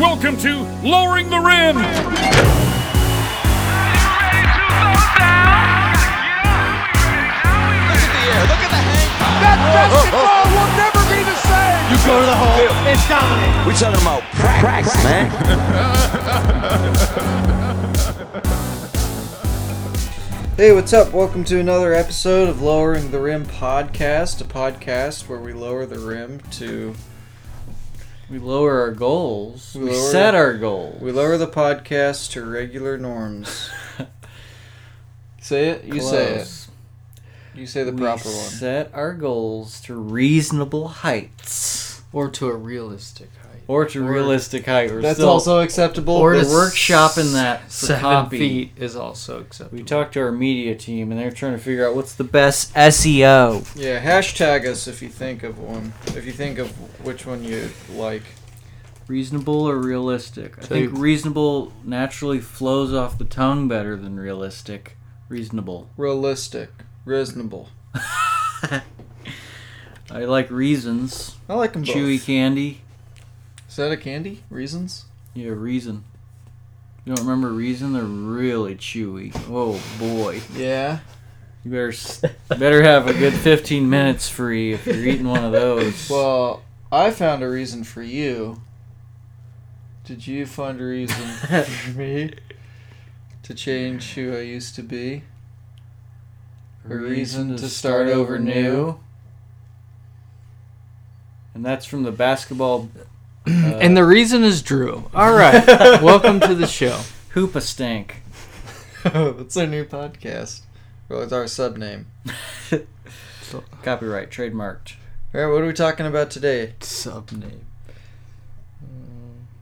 Welcome to Lowering the Rim. Basketball will never be the same. You go to the hole and dominate. We talking about practice, man. Hey, what's up? Welcome to another episode of Lowering the Rim podcast, a podcast where we lower the rim to We lower our goals. We We, lower- set our goals. we lower the podcast to regular norms. say it. You say it. You say the we proper one. set our goals to reasonable heights. or to a realistic height. Or to realistic height. We're That's still, also acceptable. or we're to workshopping that Seven copy. feet is also acceptable. We talked to our media team, and they're trying to figure out what's the best SEO. yeah, hashtag us if you think of one. If you think of which one you like. Reasonable or realistic? I So think reasonable naturally flows off the tongue better than realistic. Reasonable. Realistic. Reasonable. I like reasons. I like them both. Chewy candy. Is that a candy? Reasons? Yeah, reason. You don't remember reason? They're really chewy. Oh boy. Yeah. You better better have a good 15 minutes free if you're eating one of those. Well, I found a reason for you. Did you find a reason for me to change who I used to be? A reason to start over new? And that's from the basketball and the reason is Drew. All right, welcome to the show. Hoopa Stank. That's our new podcast. Well, it's our sub name. Copyright, trademarked. All right, what are we talking about today? Sub name.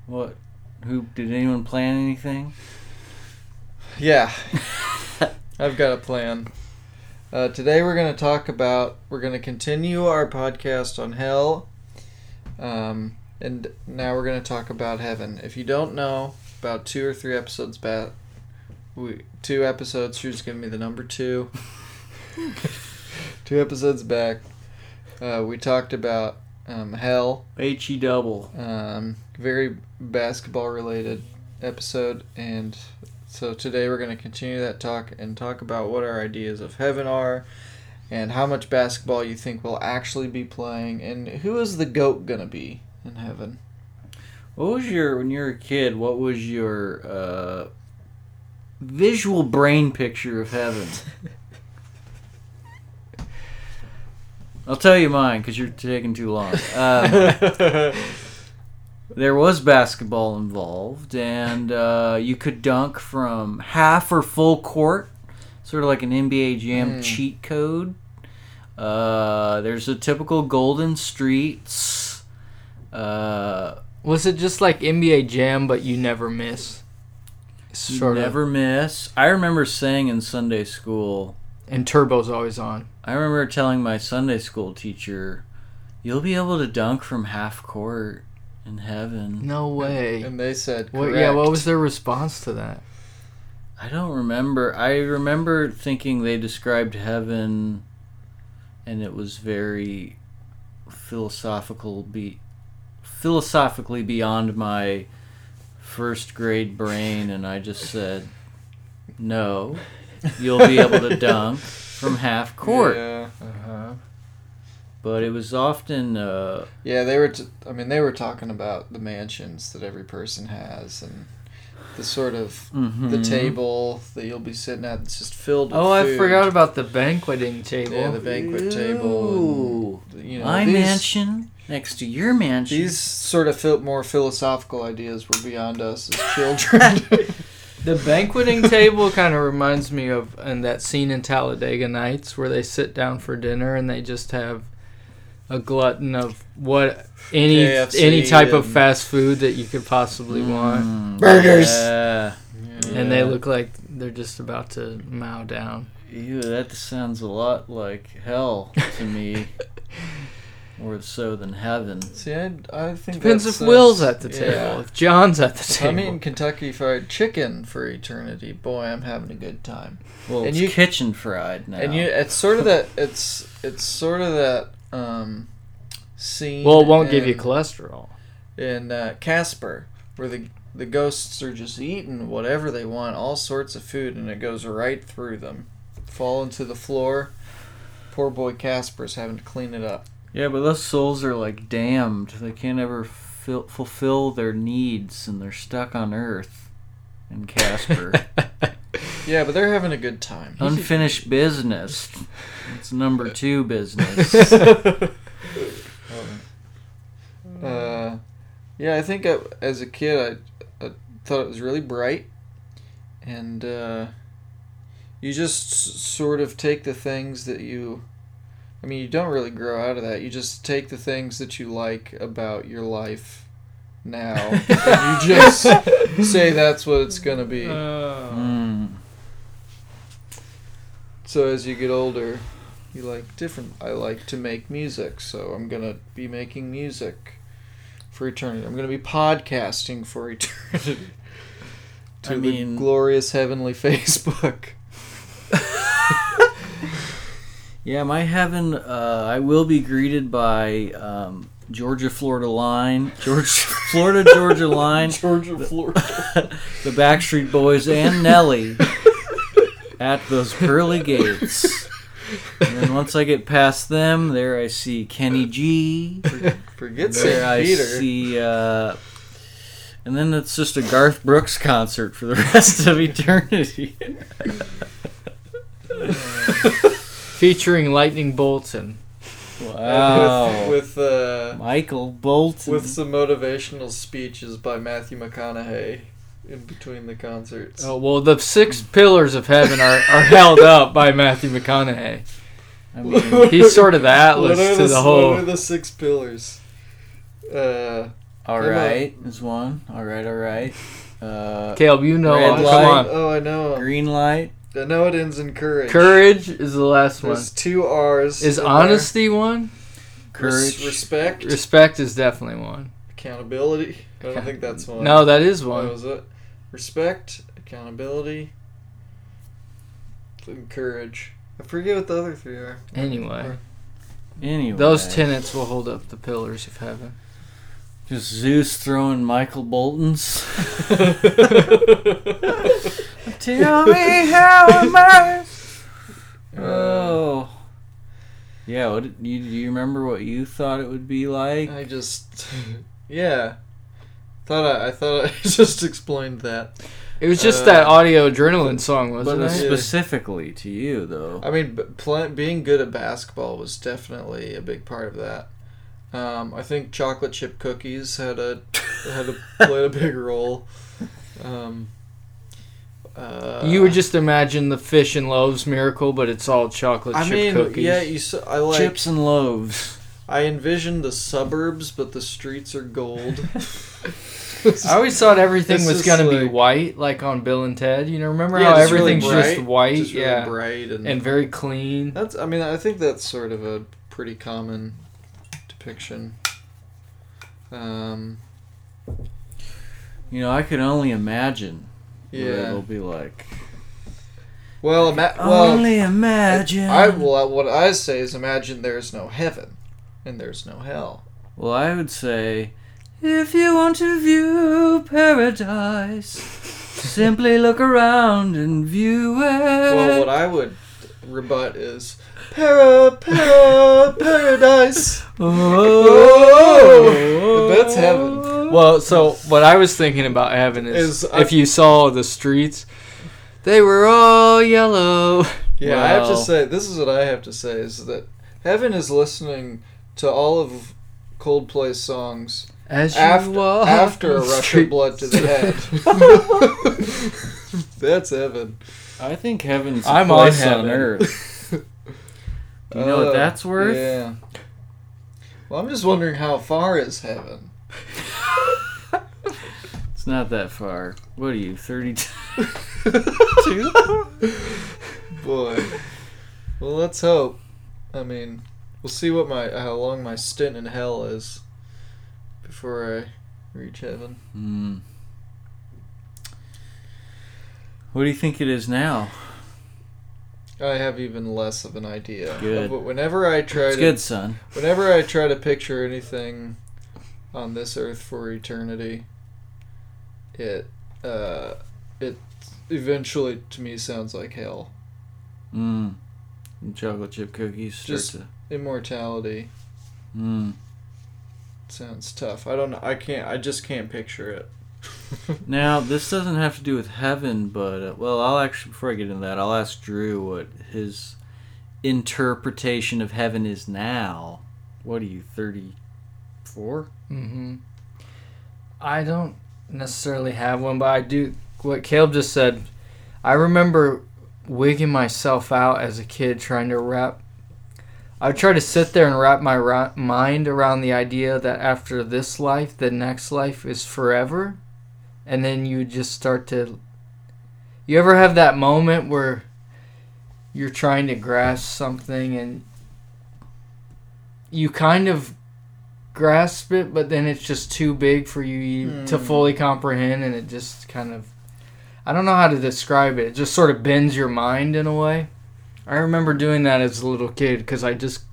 What? Who did anyone plan anything? Yeah, I've got a plan. Uh, today we're going to talk about, we're going to continue our podcast on hell. Um, and now we're going to talk about heaven. If you don't know, about two or three episodes back, we, two episodes, she was giving me the number two. two episodes back, uh, we talked about um, hell. H E double. Um, very basketball related episode, and so today we're going to continue that talk and talk about what our ideas of heaven are, and how much basketball you think we'll actually be playing, and who is the goat going to be in heaven. What was your when you were a kid? What was your uh, visual brain picture of heaven? I'll tell you mine because you're taking too long. Um, there was basketball involved, and uh, you could dunk from half or full court, sort of like an NBA Jam Mm. cheat code. Uh, there's a typical Golden Streets. Uh, Was it just like NBA Jam, but you never miss? You Sort never miss. I remember saying in Sunday school. And Turbo's always on. I remember telling my Sunday school teacher, "You'll be able to dunk from half court in heaven." No way. And they said, What, yeah, what was their response to that? I don't remember. I remember thinking they described heaven, and it was very philosophical. Be philosophically beyond my first grade brain, and I just said, "No, you'll be able to dunk from half court." Yeah, uh-huh. But it was often. Uh, Yeah, they were. T- I mean, they were talking about the mansions that every person has, and the sort of the mhm. table that you'll be sitting at. It's just filled. With Oh, I forgot about the banqueting table. Yeah, the banquet table. And, you know, My these, mansion next to your mansion. These sort of phil- more philosophical ideas were beyond us as children. The banqueting table kind of reminds me of in that scene in Talladega Nights where they sit down for dinner and they just have a glutton of what any KFC any type of fast food that you could possibly want, Mm, Burgers. Yeah. and they look like they're just about to mow down. Ew, that sounds a lot like hell to me. More so than heaven. See, I, I think Depends that if sounds- Will's at the table, yeah. if John's at the table. I'm eating Kentucky Fried Chicken for eternity. Boy, I'm having a good time. Well, And it's you- kitchen fried now. And you, it's sort of that. It's it's sort of that um, scene. well, it won't give you cholesterol. in uh, Casper where the the ghosts are just eating whatever they want, all sorts of food, and it goes right through them, fall into the floor. Poor boy Casper's having to clean it up. Yeah, but those souls are like damned. They can't ever fil- fulfill their needs, and they're stuck on Earth. In Casper, Yeah, but they're having a good time. unfinished business. It's number two business. Uh, yeah, I think I, as a kid, I, I thought it was really bright, and uh, you just s- sort of take the things that you. I mean, you don't really grow out of that. You just take the things that you like about your life now, and you just say that's what it's gonna be. Mm. So as you get older, you like different. I like to make music, so I'm gonna be making music for eternity. I'm gonna be podcasting for eternity. to I the mean- glorious heavenly Facebook. Yeah, my heaven. Uh, I will be greeted by um, Georgia, Florida line, Georgia, Florida, Georgia line, Georgia, Florida. the Backstreet Boys, and Nelly at those pearly gates. And then once I get past them, there I see Kenny G. Forget There St. I Peter. see, uh, and then it's just a Garth Brooks concert for the rest of eternity. Featuring lightning bolts and Wow. With, with uh, Michael Bolton. with some motivational speeches by Matthew McConaughey in between the concerts. oh well, the six pillars of heaven are, are held up by Matthew McConaughey. I mean, He's sort of the atlas what are to the, the What whole. are the six pillars? Uh, all Come on. is one. All right, all right. Uh, Caleb, you know, Red it. light. come on. Oh, I know. green light. I know it ends in courage. Courage is the last one. There's two R's. Is in there. honesty one? Res- Courage. respect, Respect is definitely one. accountability. I don't think that's one. No, that is one. What one. was it? Respect, accountability, and courage. I forget what the other three are. Anyway, Anyway, those tenets will hold up the pillars of heaven. Just Zeus throwing Michael Bolton's. Tell me how am I? Oh. Yeah, what did you do you remember what you thought it would be like? I just, yeah. Thought I, I thought I just explained that. It was just Uh, that audio adrenaline song, wasn't But it? specifically to you though. I mean, pl- being good at basketball was definitely a big part of that. Um, I think chocolate chip cookies had a had a, played a big role. Um, uh, you would just imagine the fish and loaves miracle, but it's all chocolate I chip mean, cookies. yeah, you. s- I like. Chips and loaves. I envisioned the suburbs, but the streets are gold. I always thought everything It's was just gonna be like- white, like on Bill and Ted. You know, remember Yeah, how just really everything's just white, just really yeah, bright and, and very clean. that's. I mean, I think that's sort of a pretty common depiction. Um, You know, I could only imagine what yeah. it'll be like. Well, ima- well, only imagine. I well, what I say is imagine there's no heaven and there's no hell. Well, I would say, if you want to view paradise, simply look around and view it. Well, what I would rebut is para para paradise. Oh. oh, That's heaven. Well, so what I was thinking about heaven is, Is, if I- you saw the streets, they were all yellow. Yeah, I have to say this is what I have to say is that heaven is listening to all of Coldplay's songs As you after walk after a rush of blood to the head. That's heaven. I think heaven's a I'm on place on, heaven. earth. You know what Uh, that's worth? Yeah. Well, I'm just wondering how far is heaven? Not that far. What are you, 32? Boy. Well, let's hope. I mean, we'll see what my how long my stint in hell is before I reach heaven. Hmm. What do you think it is now? I have even less of an idea. Good. But whenever I try It's to good, son. whenever I try to picture anything on this earth for eternity, it uh, it eventually to me sounds like hell. Mm. And chocolate chip cookies start Just- to. Immortality Mm. sounds tough. I don't know. I can't. I just can't picture it. Now, this doesn't have to do with heaven, but uh, well, I'll actually before I get into that, I'll ask Drew what his interpretation of heaven is now. What are you, thirty four? Mm-hmm. I don't necessarily have one, but I do. What Caleb just said, I remember wigging myself out as a kid trying to wrap. I would try to sit there and wrap my ri- mind around the idea that after this life, the next life is forever, and then you just start to. You ever have that moment where you're trying to grasp something and you kind of grasp it, but then it's just too big for you to Hmm. fully comprehend, and it just kind of. I don't know how to describe it. It just sort of bends your mind in a way. I remember doing that as a little kid because I just.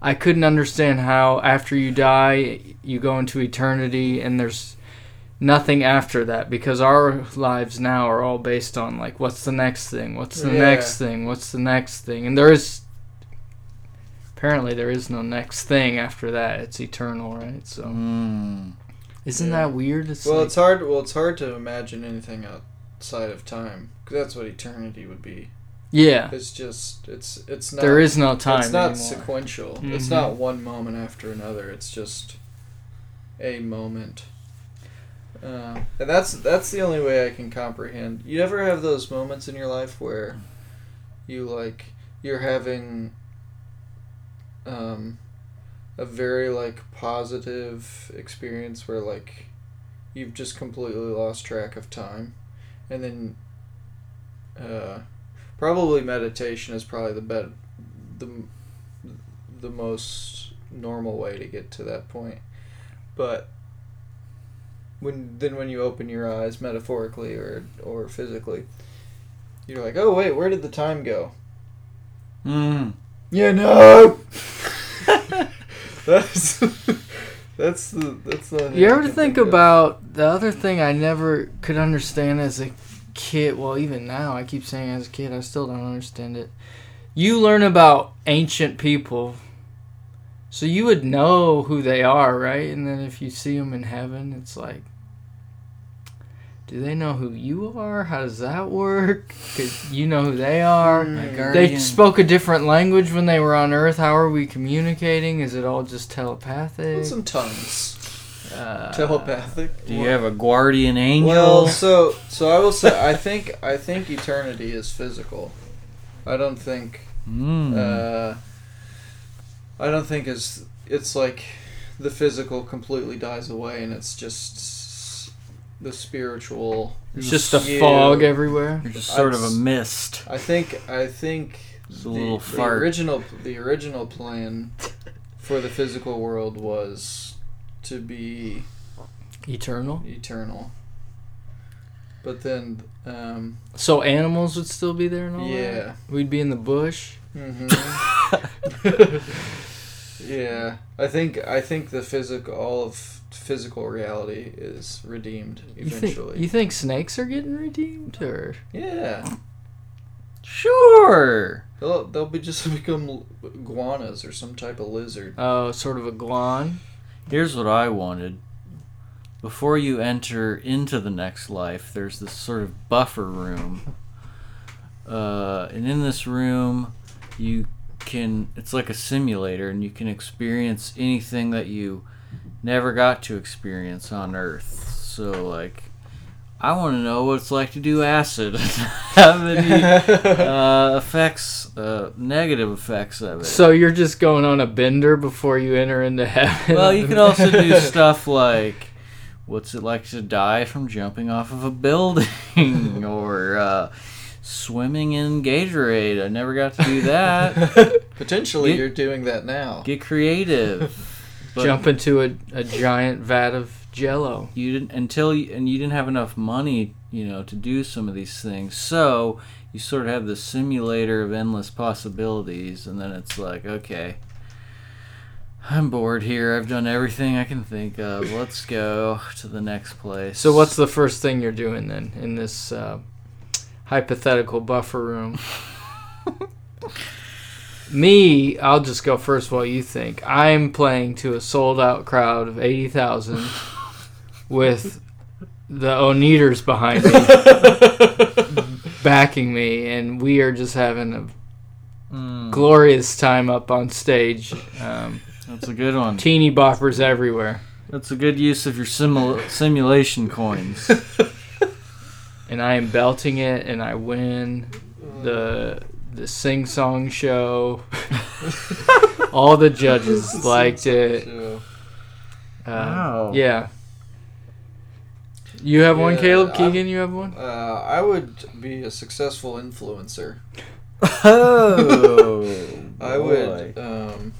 I couldn't understand how after you die, you go into eternity and there's nothing after that because our lives now are all based on like what's the next thing what's the Yeah. next thing what's the next thing and there is apparently there is no next thing after that it's eternal right so Mm. isn't Yeah. that weird it's Well, like, it's hard. Well, it's hard to imagine anything outside of time because that's what eternity would be. yeah It's just. It's. It's not. there is no time It's not anymore. sequential. It's Mhm. not one moment after another. It's just a moment. Uh, and that's that's the only way I can comprehend. You ever have those moments in your life where you like you're having um, a very like positive experience where like you've just completely lost track of time, and then uh, probably meditation is probably the best the the most normal way to get to that point, but when then when you open your eyes metaphorically or or physically, you're like, oh wait, where did the time go? Mm. Yeah, no. That's that's the that's the. you ever can think about the other thing i never could understand as a kid? Well even now i keep saying as a kid i still don't understand it. You learn about ancient people. So you would know who they are right? And then if you see them in heaven it's like do they know who you are how does that work because you know who they are. They spoke a different language when they were on earth how are we communicating is it all just telepathic some tongues uh, telepathic? Do you have a guardian angel? Well, so so I will say I think I think eternity is physical. I don't think Mm. uh, I don't think it's it's like the physical completely dies away and it's just the spiritual. it's just a Yeah. fog everywhere You're just sort of a I'd s- mist. I think I think Just a the, little the fart. original the original plan for the physical world was to be eternal eternal. But then um, So animals would still be there and all Yeah. that? We'd be in the bush. hmm yeah, I think I think the physical all of physical reality is redeemed You think, eventually. you think snakes are getting redeemed or yeah, Sure. they'll they'll be just become iguanas or some type of lizard. oh, sort of a guan? Here's what I wanted. Before you enter into the next life, there's this sort of buffer room. Uh, and in this room, you can, it's like a simulator, and you can experience anything that you never got to experience on Earth. So, like, I want to know what it's like to do acid. Have any uh, effects, uh, negative effects of it. So you're just going on a bender before you enter into heaven? Well, you can also do stuff like, what's it like to die from jumping off of a building, or uh, swimming in Gatorade. I never got to do that. Potentially, Get- you're doing that now. Get creative. But Jump into a, a giant vat of jello. You didn't until you, and you didn't have enough money, you know, to do some of these things. So you sort of have the simulator of endless possibilities, and then it's like, okay. I'm bored here. I've done everything I can think of. Let's go to the next place. So what's the first thing you're doing then in this uh, hypothetical buffer room? Me, I'll just go first while you think. I'm playing to a sold out crowd of 80,000 with the Oneders behind me backing me and we are just having a Mm, glorious time up on stage. Um, that's a good one. teeny boppers everywhere. That's a good use of your simul- simulation coins. and I am belting it, and I win the the sing song show. All the judges liked it. So, Uh, Wow. Yeah. You have one, Yeah, Caleb I'm- Keegan. You have one. uh, I would be a successful influencer. oh, I would. Um,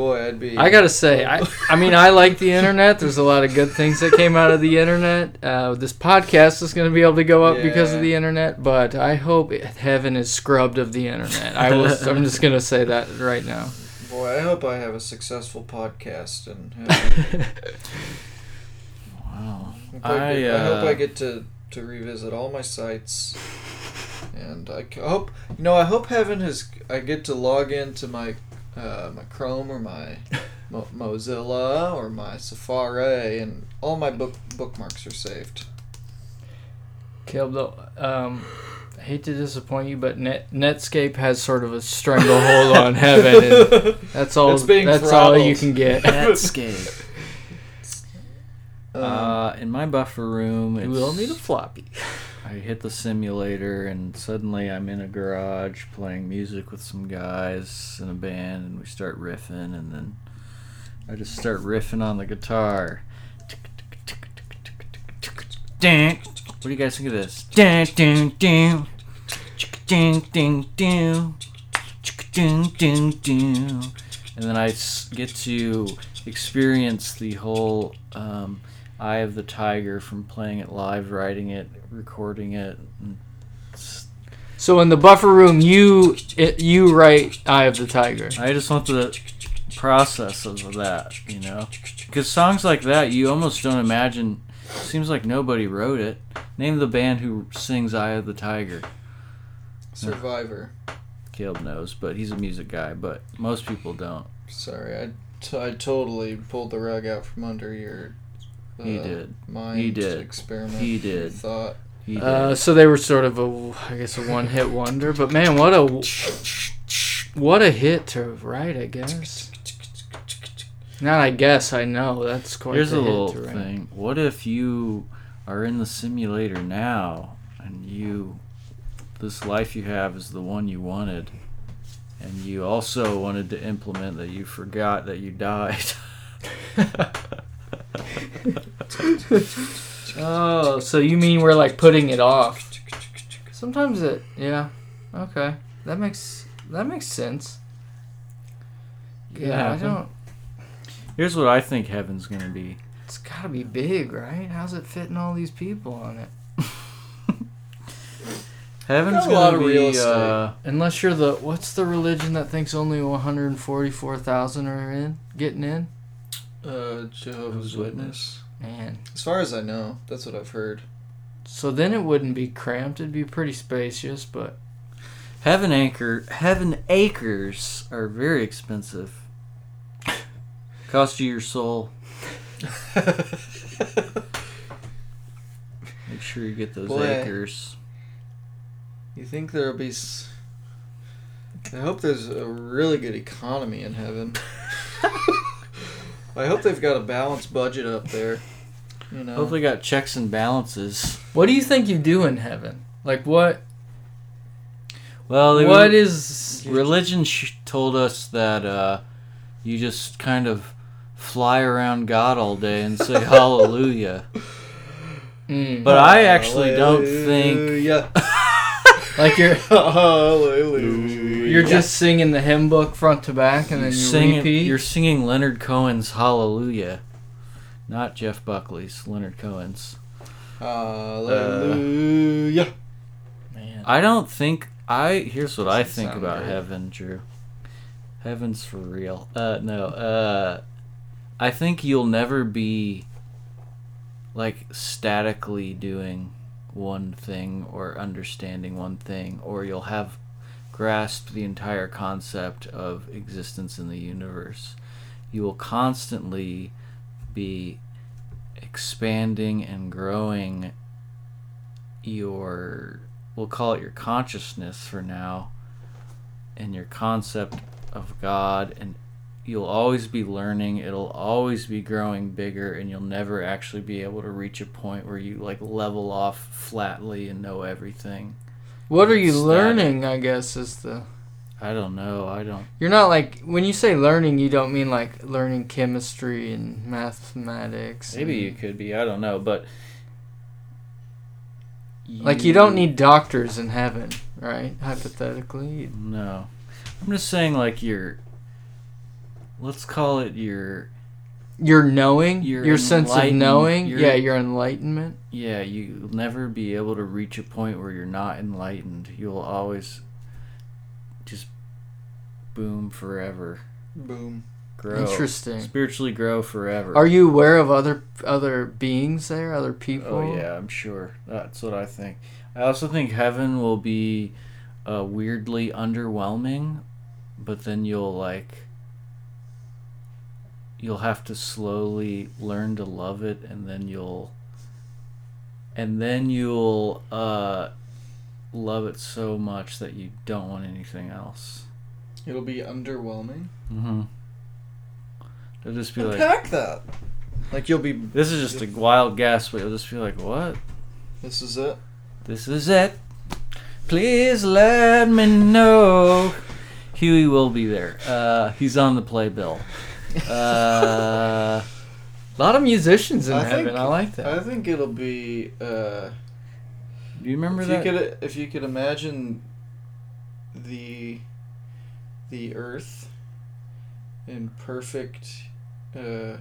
boy, I'd be. I gotta say, I I mean, I like the internet. There's a lot of good things that came out of the internet. Uh, this podcast is gonna be able to go up because of the internet, but I hope it- heaven is scrubbed of the internet. I was. I'm just gonna say that right now. Boy, I hope I have a successful podcast and. Uh, Wow. I, hope I, I, get, I hope uh, I get to, to revisit all my sites, and I hope you know I hope heaven has I get to log into my uh, my Chrome or my Mo- Mozilla or my Safari, and all my book bookmarks are saved. Caleb, though, um, I hate to disappoint you, but Net, Netscape has sort of a stranglehold on heaven, and that's all. It's being that's all you can get. Netscape. Um, Uh, in my buffer room, it's, You will need a floppy. I hit the simulator, and suddenly I'm in a garage playing music with some guys in a band, and we start riffing, and then I just start riffing on the guitar. What do you guys think of this? And then I get to experience the whole um, Eye of the Tiger from playing it live, writing it, recording it. So in the buffer room, you it, you write "Eye of the Tiger." I just want the process of that, you know? Because songs like that, you almost don't imagine. Seems like nobody wrote it. Name the band who sings Eye of the Tiger. Survivor. Caleb knows, but he's a music guy, but most people don't. Sorry, I, t- I totally pulled the rug out from under your. Uh, He did. Mind He did. Experiment. He did. Thought. He did. Uh, so they were sort of a, I guess, a one-hit wonder. But man, what a what a hit to write, I guess. Not, I guess, I know that's quite. Here's the a hit little to thing. What if you are in the simulator now and you this life you have is the one you wanted and you also wanted to implement that you forgot that you died. Oh, so you mean we're like putting it off? Sometimes it, yeah. Okay, that makes that makes sense. Could Yeah, I don't. Here's what I think heaven's going to be. It's gotta be big, right? How's it fitting all these people on it? Heaven's Got a lot going to of real be estate. uh, Unless you're the what's the religion that thinks only 144,000 are in getting in? Uh, Jehovah's Witness. Man, As far as I know, that's what I've heard. so then it wouldn't be cramped. It'd be pretty spacious, but Heaven Anchor Heaven Acres are very expensive. Cost you your soul. Make sure you get those Boy. acres. You think there'll be? S- I hope there's a really good economy in heaven. I hope they've got a balanced budget up there. You know. Hopefully, got checks and balances. what do you think you do in heaven? Like what? Well, they What were- is? religion sh- told us that uh, you just kind of fly around God all day and say hallelujah. Mm, But I actually don't think like you're Hallelujah. You're just singing the hymn book front to back, and then you singing, repeat. you're singing Leonard Cohen's Hallelujah, not Jeff Buckley's. Leonard Cohen's. Hallelujah. Man, I don't think I. Here's what I think about great. heaven, Drew. Heaven's for real. Uh, no. Uh, I think you'll never be like statically doing one thing or understanding one thing, or you'll have grasped the entire concept of existence in the universe. You will constantly be expanding and growing your, we'll call it your consciousness for now, and your concept of God, and you'll always be learning. It'll always be growing bigger, and you'll never actually be able to reach a point where you like level off flatly and know everything. What are you Static. learning? I guess is the. I don't know. I don't. You're not like when you say learning, you don't mean like learning chemistry and mathematics. Maybe and- you could be. I don't know, but Like you don't need doctors in heaven, right? Hypothetically. No, I'm just saying like your. Let's call it your. Your knowing, Your your sense of knowing, your- yeah, your enlightenment. Yeah, you'll never be able to reach a point where you're not enlightened. You'll always just boom forever. Boom. Grow. Interesting. Spiritually grow forever. Are you aware of other other beings there, other people? Oh yeah, I'm sure. That's what I think. I also think heaven will be uh, weirdly underwhelming, but then you'll like you'll have to slowly learn to love it, and then you'll and then you'll uh, love it so much that you don't want anything else. It'll be underwhelming. Mm-hmm. It'll just be like Unpack that. Like you'll be. this is just a wild guess, but you'll just be like, what? This is it. This is it. Please let me know. Huey will be there. Uh, he's on the playbill. Uh, A lot of musicians in I heaven. think- I like that. I think it'll be. Uh, do you remember if that? you could, if you could imagine the the Earth in perfect uh,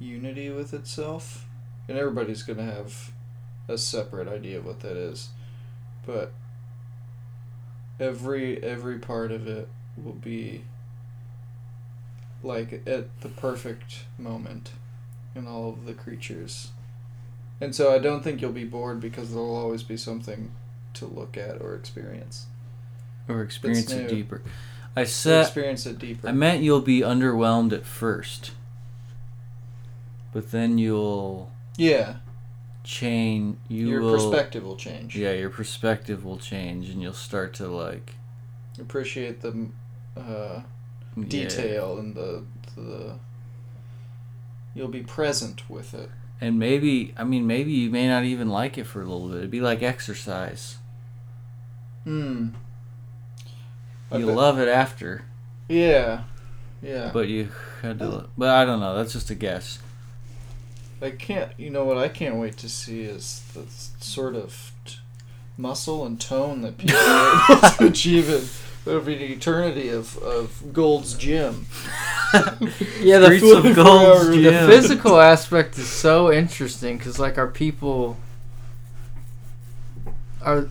unity with itself, and everybody's gonna have a separate idea of what that is, but every every part of it will be like at the perfect moment in all of the creatures. And so I don't think you'll be bored because there'll always be something to look at or experience. or experience it deeper. I said experience it deeper. I meant you'll be underwhelmed at first, but then you'll yeah, change. You your will. perspective will change. Yeah, your perspective will change, and you'll start to like Appreciate the uh, yeah. detail and the the. You'll be present with it. And maybe, I mean, maybe you may not even like it for a little bit. It'd be like exercise. Hmm. You love it after, Yeah, yeah. but you had to. But I don't know. That's just a guess. I can't. You know what? I can't wait to see is the sort of t- muscle and tone that people are able to achieve in over an eternity of, of Gold's Gym. yeah, the, Streets of Gold's Gym. the physical aspect is so interesting because like our people are.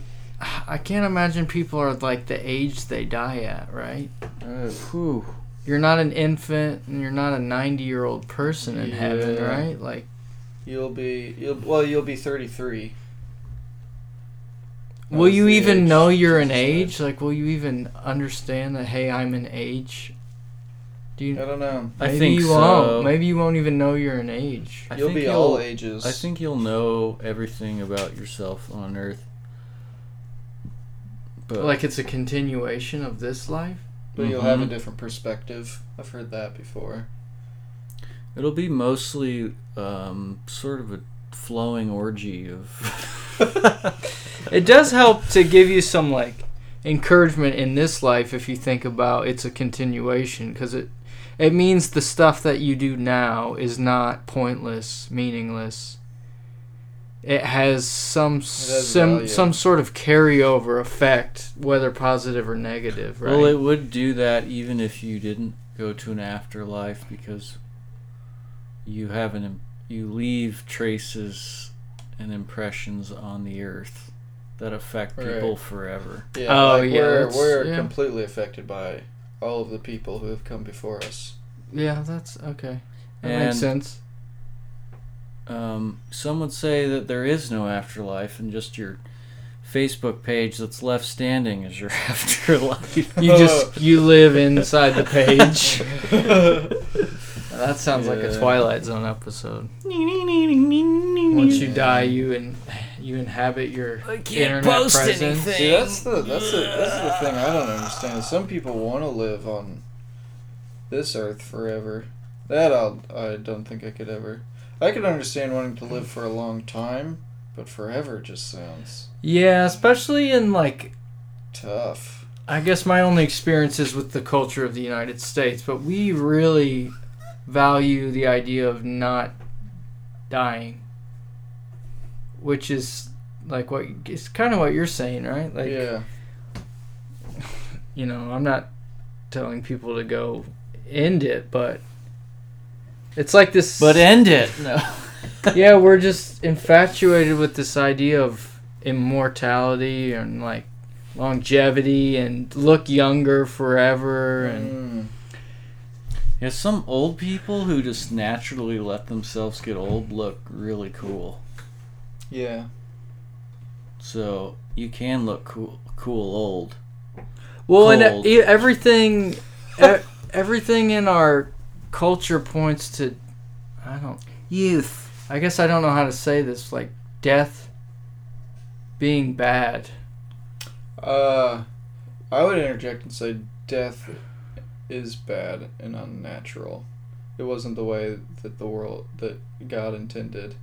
I can't imagine people are like the age they die at, right? Uh. You're not an infant and you're not a 90 year old person in yeah. heaven, right? Like, you'll be you'll well you'll be 33 Will you even age. know you're an age? Like, will you even understand that? Hey, I'm an age. Do you? I don't know. Maybe I think you so. won't. Maybe you won't even know you're an age. I you'll be you'll, all ages. I think you'll know everything about yourself on Earth. But like it's a continuation of this life. But mm-hmm. you'll have a mm-hmm. different perspective. I've heard that before. It'll be mostly um, sort of a flowing orgy of. It does help to give you some like encouragement in this life if you think about it's a continuation because it it means the stuff that you do now is not pointless, meaningless. It has some has some value. some sort of carryover effect, whether positive or negative, right? Well, it would do that even if you didn't go to an afterlife because you have an you leave traces and impressions on the earth that affect people Right. forever. Yeah. Oh, like yeah, We're we're yeah. completely affected by all of the people who have come before us. Yeah, that's okay. That And- makes sense. Um, some would say that there is no afterlife, and just your Facebook page that's left standing is your afterlife. You just you live inside the page. that sounds like a Twilight Zone episode. Once you die, you and you inhabit your internet presence. See, that's the that's the that's the thing I don't understand. Some people want to live on this earth forever. That I'll I don't think I could ever. I could understand wanting to live for a long time, but forever just sounds Yeah, especially in like tough. I guess my only experience is with the culture of the United States, but we really value the idea of not dying, which is like what it's kind of what you're saying, right? Like, yeah, you know, I'm not telling people to go end it, but it's like this. but end it. No. yeah, we're just infatuated with this idea of immortality and like longevity and look younger forever and Mm. Yeah, some old people who just naturally let themselves get old look really cool. yeah. So you can look cool, cool old. Well, and cold. e- everything, everything in our culture points to, I don't. Youth. I guess I don't know how to say this. Like death being bad. Uh, I would interject and say death is bad and unnatural. It wasn't the way that the world that God intended.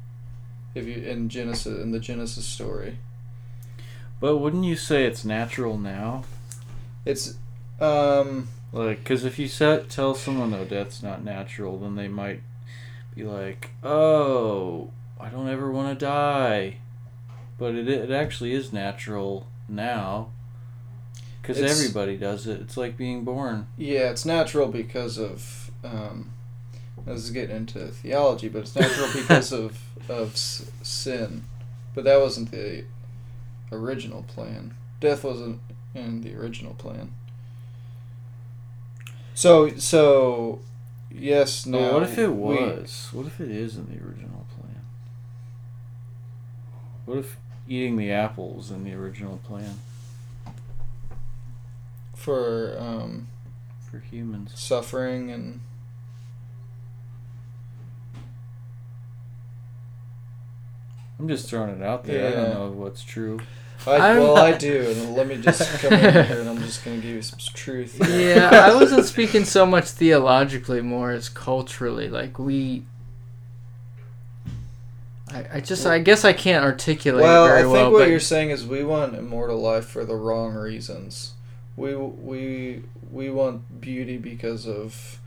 If you in Genesis in the Genesis story, But wouldn't you say it's natural now? it's um Like, because if you set, tell someone, no, death's not natural, then they might be like, oh, I don't ever want to die. But it, it actually is natural now. Because everybody does it. It's like being born. yeah, it's natural because of um. This is getting into theology, but it's natural because of of s- sin, but that wasn't the original plan. Death wasn't in the original plan. So so, yes. no But what if it we- was? What if it is in the original plan? What if eating the apple was in the original plan for um, for humans? suffering and I'm just throwing it out there. I don't know what's true. I, well, I do, let me just come in here, and I'm just gonna give you some truth. Yeah, I wasn't speaking so much theologically, more as culturally. Like we. I, I just I guess I can't articulate Well, it very I think well, what but you're saying is we want immortal life for the wrong reasons. We we we want beauty because of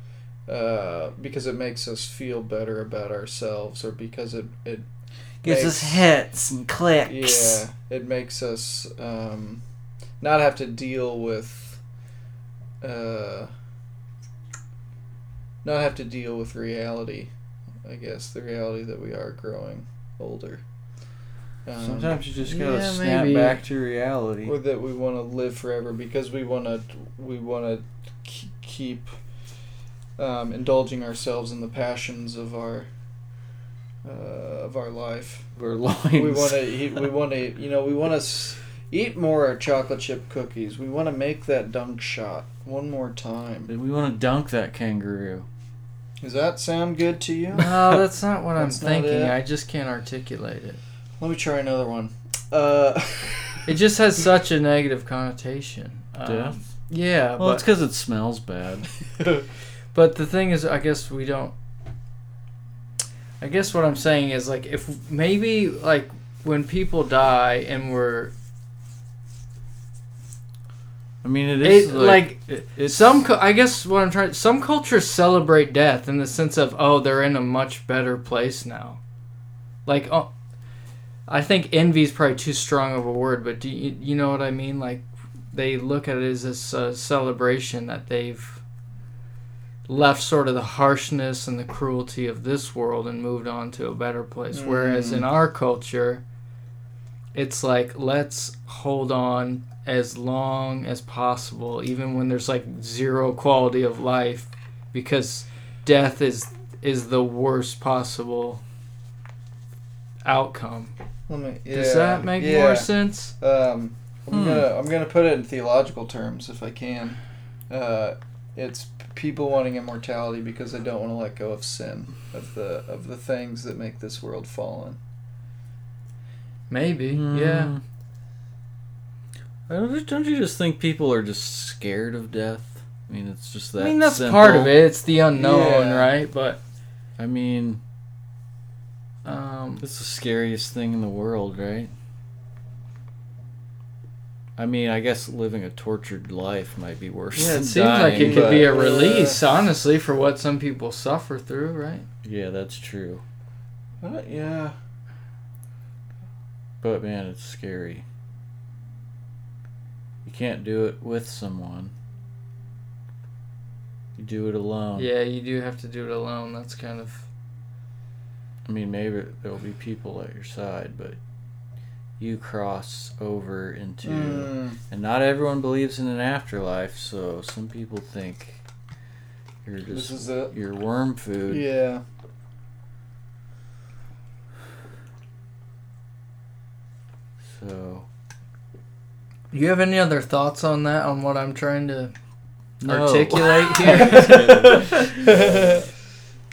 uh, because it makes us feel better about ourselves, or because it it Gives makes- us hits and clicks. yeah it makes us um, not have to deal with uh, not have to deal with reality. I guess the reality that we are growing older. Um, Sometimes you just gotta Yeah, snap maybe. back to reality. or that we want to live forever because we want to we want to keep um, indulging ourselves in the passions of our uh, of our life. We're loins. We want to eat. We want to you know we want to eat more chocolate chip cookies. We want to make that dunk shot one more time. We want to dunk that kangaroo. Does that sound good to you? no, that's not what I'm thinking. I just can't articulate it. Let me try another one. Uh, It just has such a negative connotation. Um, Death? yeah, Well, but it's because it smells bad. But the thing is, I guess we don't. I guess what I'm saying is like if maybe like when people die and we're I mean, it is It- like, like, it, some I guess what I'm trying some cultures celebrate death in the sense of oh they're in a much better place now, like oh, I think envy is probably too strong of a word, but do you you know what I mean? Like they look at it as this uh, celebration that they've left sort of the harshness and the cruelty of this world and moved on to a better place. Whereas Mm. in our culture, it's like let's hold on as long as possible, even when there's like zero quality of life, because death is is the worst possible outcome. Let me, Does that make yeah. more sense? Um, I'm Hmm. gonna I'm gonna put it in theological terms if I can. Uh, it's people wanting immortality because they don't want to let go of sin of the of the things that make this world fallen. Maybe, Hmm. yeah. I don't, don't you just think people are just scared of death? I mean, it's just that. I mean, that's simple. part of it. It's the unknown, Yeah. right? But I mean, um, it's the scariest thing in the world, right? I mean, I guess living a tortured life might be worse. yeah, it seems like it could be a release, honestly, for what some people suffer through, right? Yeah, that's true. Uh, yeah. But man, it's scary. You can't do it with someone. You do it alone. Yeah, you do have to do it alone. That's kind of I mean, maybe there'll be people at your side, but you cross over into. Mm, And not everyone believes in an afterlife, so some people think you're this just is it. you're worm food. Yeah. So Do you have any other thoughts on that? On what I'm trying to No. articulate here?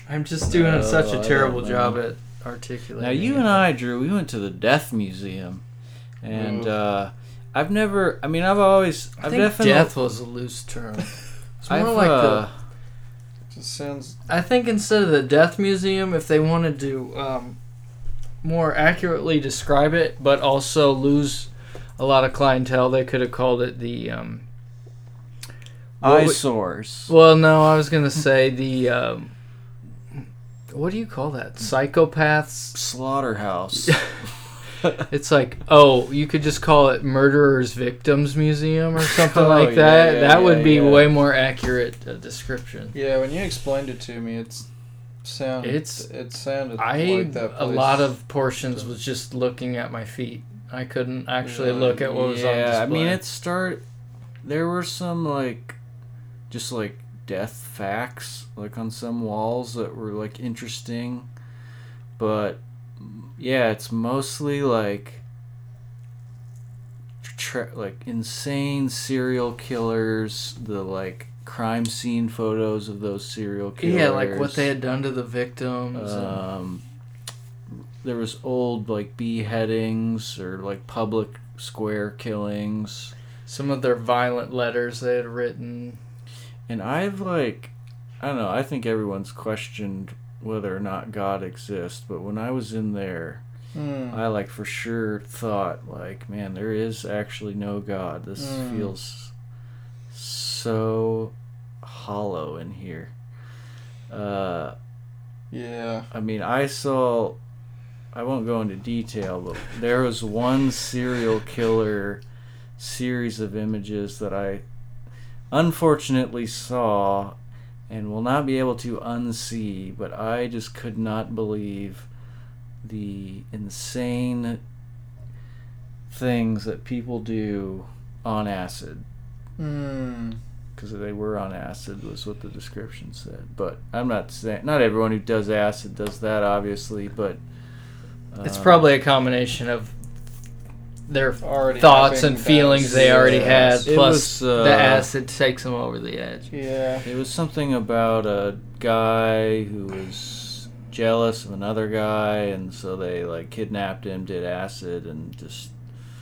I'm just doing No, such I a terrible job at articulating. Now you it. and I, Drew, we went to the Death Museum, and uh, I've never. I mean, I've always. I I've think definitely. death was a loose term. It's more I've, like uh, the. Just sounds. I think instead of the death museum, if they wanted to um, more accurately describe it, but also lose a lot of clientele, they could have called it the. Um, what eyesores. Well, no, I was gonna say the. Um, what do you call that? Psychopaths. Slaughterhouse. It's like, oh, you could just call it Murderers Victims Museum or something Oh, like yeah, that. yeah, that would be yeah. way more accurate uh, description. Yeah, when you explained it to me, it's sounded. It's- it sounded I like that. a lot of portions was just looking at my feet. I couldn't actually Yeah, look at what was on yeah, display. I mean, it start. There were some like, just like death facts like on some walls that were like interesting, but yeah, it's mostly like. Tra- like insane serial killers, the like crime scene photos of those serial killers. yeah, like what they had done to the victims. and- Um, there was old like beheadings or like public square killings, some of their violent letters they had written. And I've like, I don't know. I think everyone's questioned whether or not God exists, but when I was in there, Hmm. I like for sure thought like, man, there is actually no God. This Mm. feels so hollow in here. Uh, Yeah. I mean, I saw. I won't go into detail, but there was one serial killer series of images that I unfortunately saw and will not be able to unsee, but I just could not believe the insane things that people do on acid Hmm. because they were on acid was what the description said. But I'm not saying not everyone who does acid does that, obviously. But It's um, probably a combination of their Already thoughts and feelings they already had, It plus was, uh, the acid takes them over the edge. Yeah. it was something about a guy who was jealous of another guy, and so they like kidnapped him, did acid, and just.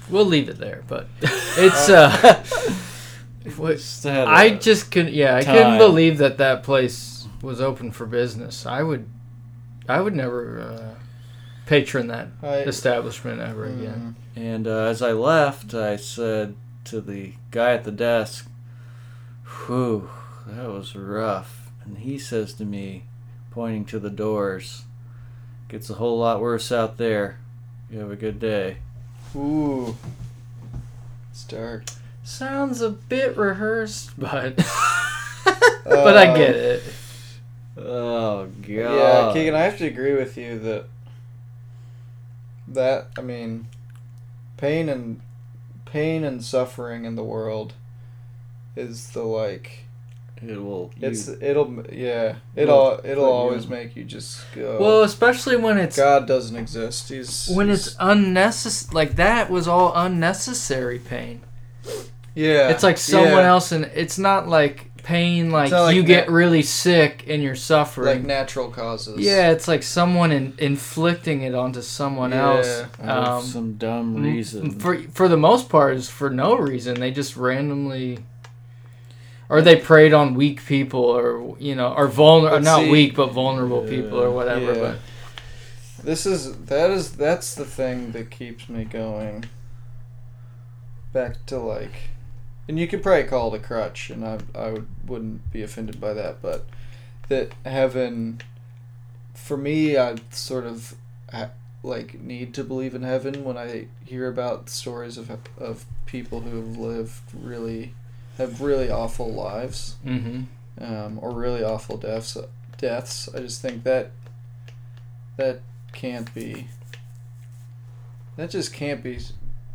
We'll leave it there, but it's uh, what- just had I a- just couldn't. Yeah, I couldn't believe that that place was open for business. I would, I would never uh, patron that I, establishment ever again. And uh, as I left, I said to the guy at the desk, Whew, that was rough. And he says to me, pointing to the doors, Gets a whole lot worse out there. You have a good day. Ooh. It's dark. Sounds a bit rehearsed, but but I get it. Oh, God. Yeah, Keegan, I have to agree with you that that I mean, pain and pain and suffering in the world is the like It will. you- it's it'll yeah it'll Well, it'll you always make you just go Well, especially when it's God doesn't exist he's when he's- it's unnecessary. Like that was all unnecessary pain. yeah It's like someone yeah, else, and it's not like pain like, not like you get really sick and you're suffering. like natural causes yeah, it's like someone in, inflicting it onto someone Yeah. else. out Um, some dumb reason. For for the most part, is for no reason. They just randomly, or they preyed on weak people, or you know, or vulnerable not weak, but vulnerable people, or whatever. Yeah. But This is that is that's the thing that keeps me going. Back to like, and you could probably call it a crutch, and I I would wouldn't be offended by that, but that heaven, for me, I sort of like need to believe in heaven when I hear about stories of of people who have lived really have really awful lives hmm um, or really awful deaths. Deaths. I just think that that can't be. That just can't be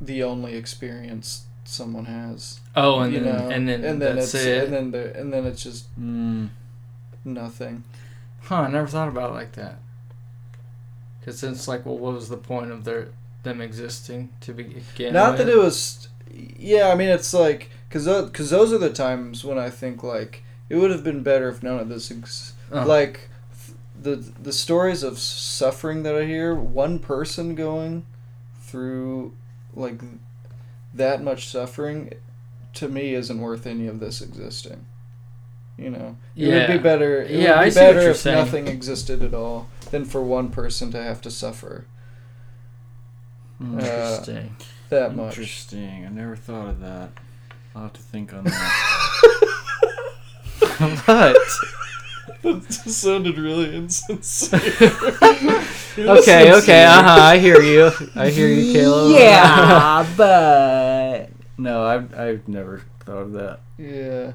the only experience someone has. oh, and then know, and then that's it's it. and then the, and then it's just Mm. nothing. Huh, I never thought about it like that. Because it's like, well, what was the point of their them existing to begin? Not that it was. Yeah, I mean it's like because because those are the times when I think like it would have been better if none of this ex- Oh. like the the stories of suffering that I hear one person going through like that much suffering to me isn't worth any of this existing you know it would be better it Yeah, would be I see what better you're if saying. nothing existed at all than for one person to have to suffer Mm. Interesting. that much Interesting. I never thought of that. I'll have to think on that. what? that sounded really insincere okay, okay, uh huh. I hear you. I hear you, Caleb. Yeah, but no, I've I've never thought of that. yeah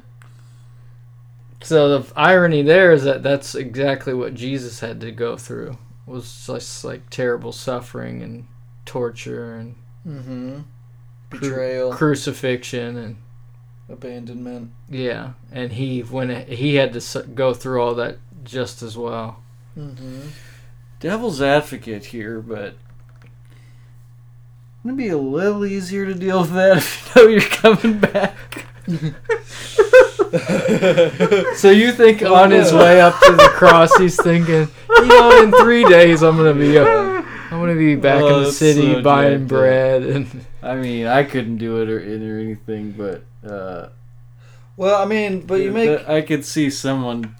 So the irony there is that that's exactly what Jesus had to go through. Was just like terrible suffering and torture and mm-hmm cru- betrayal crucifixion and abandonment yeah, and he when he had to go through all that just as well. mm-hmm Devil's advocate here, but it'd be a little easier to deal with that if you know you're coming back. So you think Oh, on his way up to the cross, he's thinking, you know, in three days I'm gonna be, uh, I'm gonna be back Oh, in the city so buying jacked bread and I mean, I couldn't do it or, or anything, but uh, well i mean but you th- make I could see someone.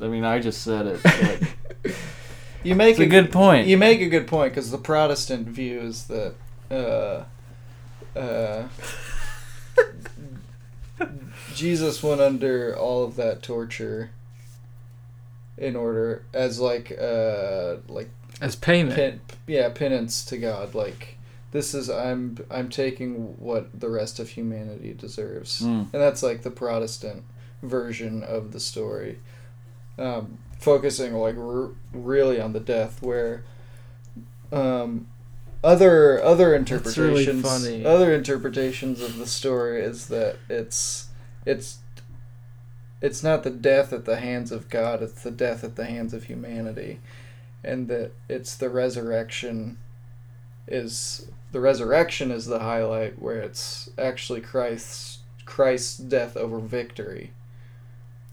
I mean, I just said it. But you make it's a good point. You make a good point because the Protestant view is that uh, uh, Jesus went under all of that torture in order as like uh like as payment. pen, yeah penance to God like this is I'm I'm taking what the rest of humanity deserves Mm. and that's like the Protestant version of the story um, focusing like r- really on the death where um, other other really interpretations funny. other interpretations of the story is that it's it's it's not the death at the hands of God it's the death at the hands of humanity and that it's the resurrection is the resurrection is the highlight where it's actually Christ's Christ's death over victory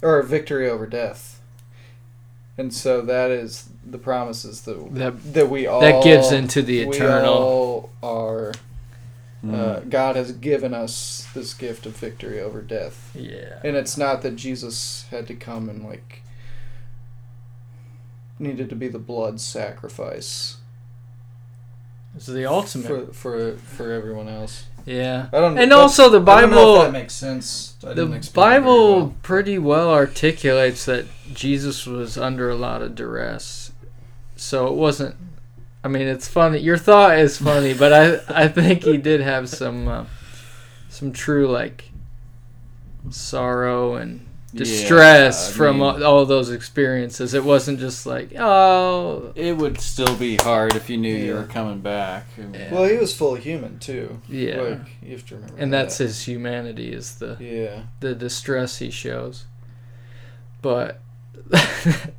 or victory over death and so that is the promises that That that we all that gives into the we eternal. all are Mm. uh, God has given us this gift of victory over death Yeah. and it's not that Jesus had to come and like needed to be the blood sacrifice It's the ultimate. for for for everyone else. yeah. I don't. Know. And also the I don't know if Bible that makes sense. I the didn't explain it very Bible well. pretty well articulates that Jesus was under a lot of duress. So it wasn't I mean it's funny. Your thought is funny, but I I think he did have some uh, some true like sorrow and distress I from mean- all, all those experiences. It wasn't just like, oh, It would still be hard if you knew you were coming back. I mean, Yeah. Well, he was fully human too. Yeah. Like you have to remember. and that's that. his humanity is the Yeah. the distress he shows. But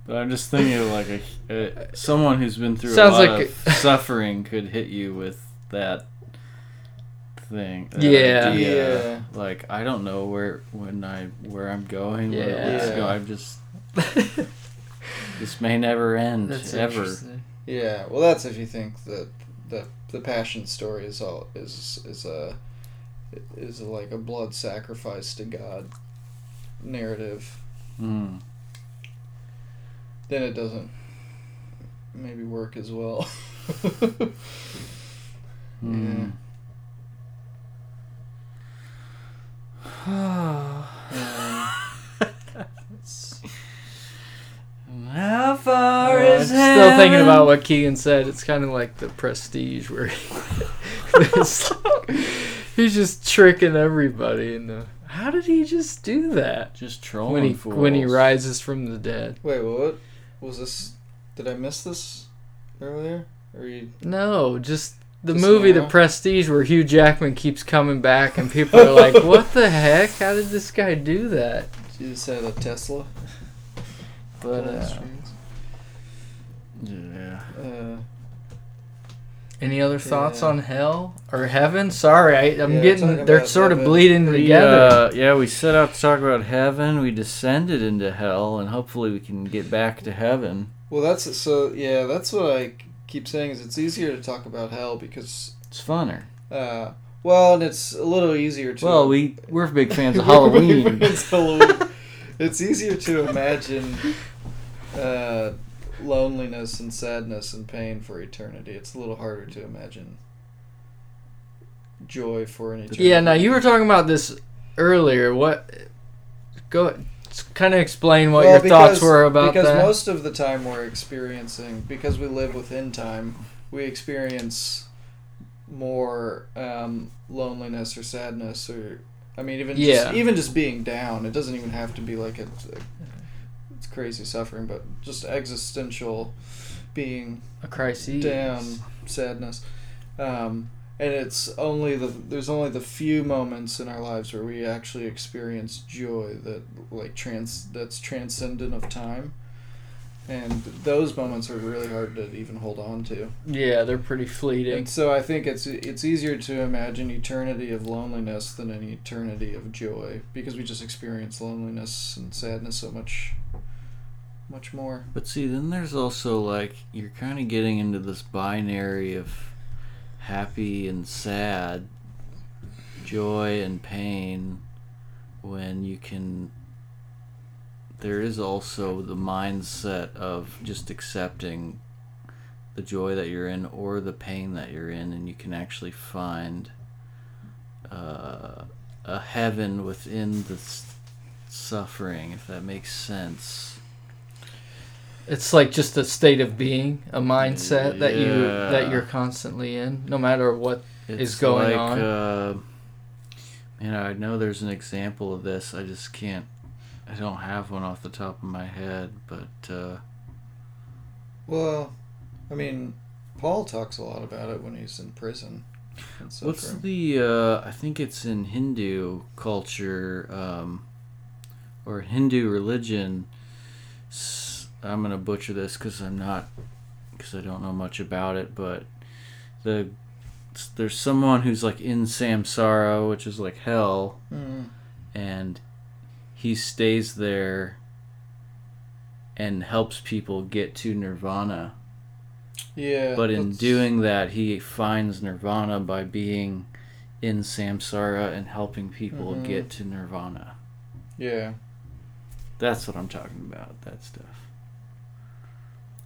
But I'm just thinking of like a, a someone who's been through Sounds a lot like of suffering could hit you with that thing. that Yeah. idea. Yeah. Like I don't know where when I where I'm going. Where Yeah. go. I'm just this may never end that's ever. interesting. Yeah. Well, that's if you think that the the passion story is all is is a is like a blood sacrifice to God narrative. Mm. Then it doesn't maybe work as well. Mm. Um, How far Uh, is still thinking about what Keegan said. It's kind of like the prestige where he, like- he's just tricking everybody. And how did he just do that just trolling when he fools. when he rises from the dead? wait, what was this? Did I miss this earlier? Or you? No, just the Just movie The? Prestige where Hugh Jackman keeps coming back and people are like, "What the heck? How did this guy do that?" You just had a Tesla. But on uh. Yeah. Uh, any other thoughts Yeah. on hell or heaven? Sorry, I, I'm Yeah, getting they're about sort of bleeding We, together. uh, yeah, we set out to talk about heaven. We descended into hell, and hopefully we can get back to heaven. well, that's so. Yeah, that's what I keep saying. Is it's easier to talk about hell because, It's funner. uh, well, and it's a little easier to. Well, we we're big fans of Halloween. it's Halloween. It's easier to imagine uh, loneliness and sadness and pain for eternity. It's a little harder to imagine joy for an eternity. Yeah, now you were talking about this earlier. What? Go, kind of explain what Well, your thoughts were about because that. most of the time we're experiencing because we live within time we experience more um, loneliness or sadness or i mean even Yeah. just, even just being down it doesn't even have to be like a, it's crazy suffering but just existential being a crisis. down sadness um, and it's only the there's only the few moments in our lives where we actually experience joy that like trans that's transcendent of time. And those moments are really hard to even hold on to. Yeah, they're pretty fleeting. and so i think it's it's easier to imagine eternity of loneliness than an eternity of joy because we just experience loneliness and sadness so much much more. But see, then there's also like you're kind of getting into this binary of happy and sad, joy and pain, when you can. There is also the mindset of just accepting the joy that you're in or the pain that you're in, and you can actually find uh, a heaven within the suffering, if that makes sense. It's like just a state of being, a mindset that you that you're constantly in, no matter what. It's is going like, on. Uh, man, I know there's an example of this. I just can't. I don't have one off the top of my head, but uh, well i mean paul talks a lot about it when he's in prison what's the? Uh, I think it's in Hindu culture um, or Hindu religion. S- I'm gonna butcher this because I'm not because I don't know much about it, but the there's someone who's like in samsara, which is like hell, Mm. and he stays there and helps people get to nirvana. yeah But in that's- doing that, he finds nirvana by being in samsara and helping people Mhm. get to nirvana. yeah That's what I'm talking about. That stuff.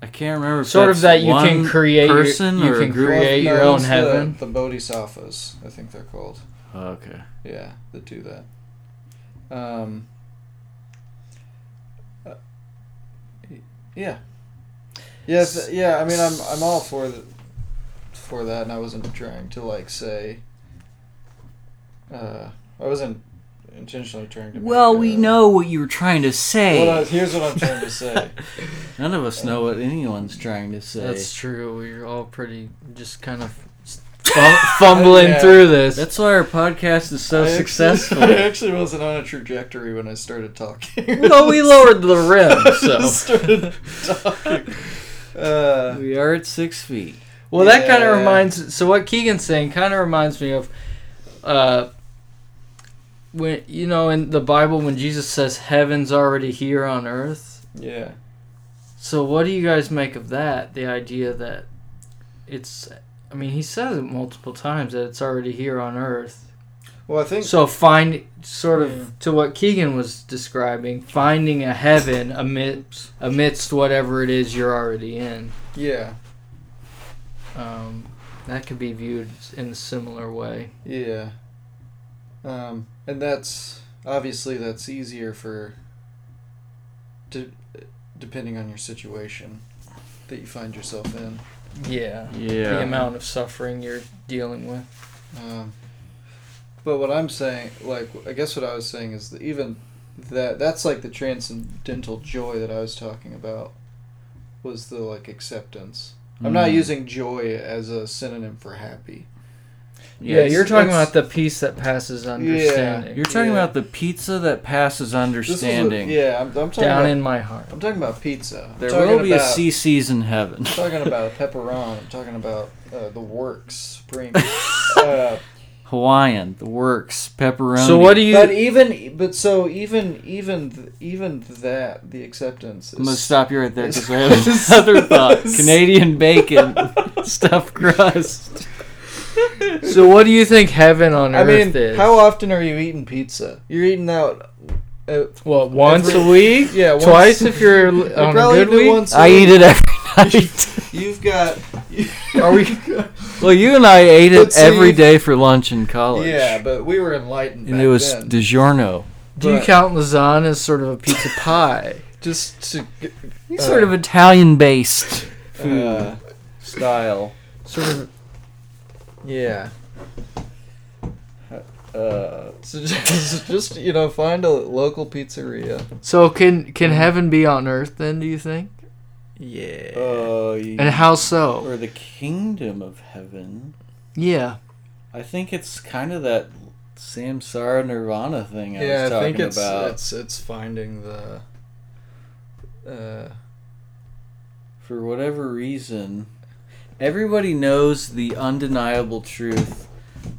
I can't remember. If Sort of that you can create your- you can create- your own heaven. the, the bodhisattvas i think they're called Oh, okay. Yeah, that do that. Um. uh, yeah. Yes. Yeah. I mean, I'm I'm all for the, for that, and I wasn't trying to like say. Uh, I wasn't intentionally trying to. make, Well, we know what you were trying to say. What I, here's what I'm trying to say. None of us know what anyone's trying to say. That's true. We're all pretty just kind of fumbling Yeah. through this. That's why our podcast is so I actually- successful. I actually wasn't on a trajectory when I started talking. well, we lowered the rim, so. started talking. Uh, we are at six feet. Well, that kind of reminds. So what Keegan's saying kind of reminds me of, uh, when you know in the Bible when Jesus says heaven's already here on earth. yeah. So what do you guys make of that? The idea that it's. I mean, he says it multiple times that it's already here on earth. Well, I think So find sort of Yeah. to what Keegan was describing, finding a heaven amidst amidst whatever it is you're already in. yeah, Um, that could be viewed in a similar way. yeah. Um, and that's obviously that's easier for. De- depending on your situation that you find yourself in. Yeah. Yeah. The amount of suffering you're dealing with. Um, but what I'm saying, like, I guess what I was saying is that even that that's like the transcendental joy that I was talking about was the like acceptance. I'm not Mm. using joy as a synonym for happy. Yeah, it's- you're talking about the peace that passes understanding. You're talking Yeah. about the pizza that passes This is a- understanding. yeah, I'm, I'm talking down about, in my heart. I'm talking about pizza. I'm There will be a about, CiCi's in heaven. I'm talking about a pepperoni. I'm talking about uh, the works supreme. uh, Hawaiian, the works, pepperoni. So what do you? but even but so even even even that the acceptance. Is, I'm gonna stop you right there because I have another thought. Canadian bacon, stuffed crust. So what do you think heaven on I earth mean, is? how often are you eating pizza? You're eating out. Uh, What once Every- a week? yeah, once- Twice if you're you on a probably good week. once a I week. eat it every night. You've got. Are we? well, you and I ate it see- every day for lunch in college. yeah, but we were enlightened. and back it was then. DiGiorno. Do you count lasagna as sort of a pizza pie? just to get, It's sort of Italian based food uh, style. Sort of. Yeah. Uh, So just, just you know, find a local pizzeria. So can can heaven be on earth then? Do you think? Yeah. uh, And how so? or the kingdom of heaven. Yeah. I think it's kind of that samsara nirvana thing I yeah, was I think it's about. it's it's finding the. Uh, For whatever reason, everybody knows the undeniable truth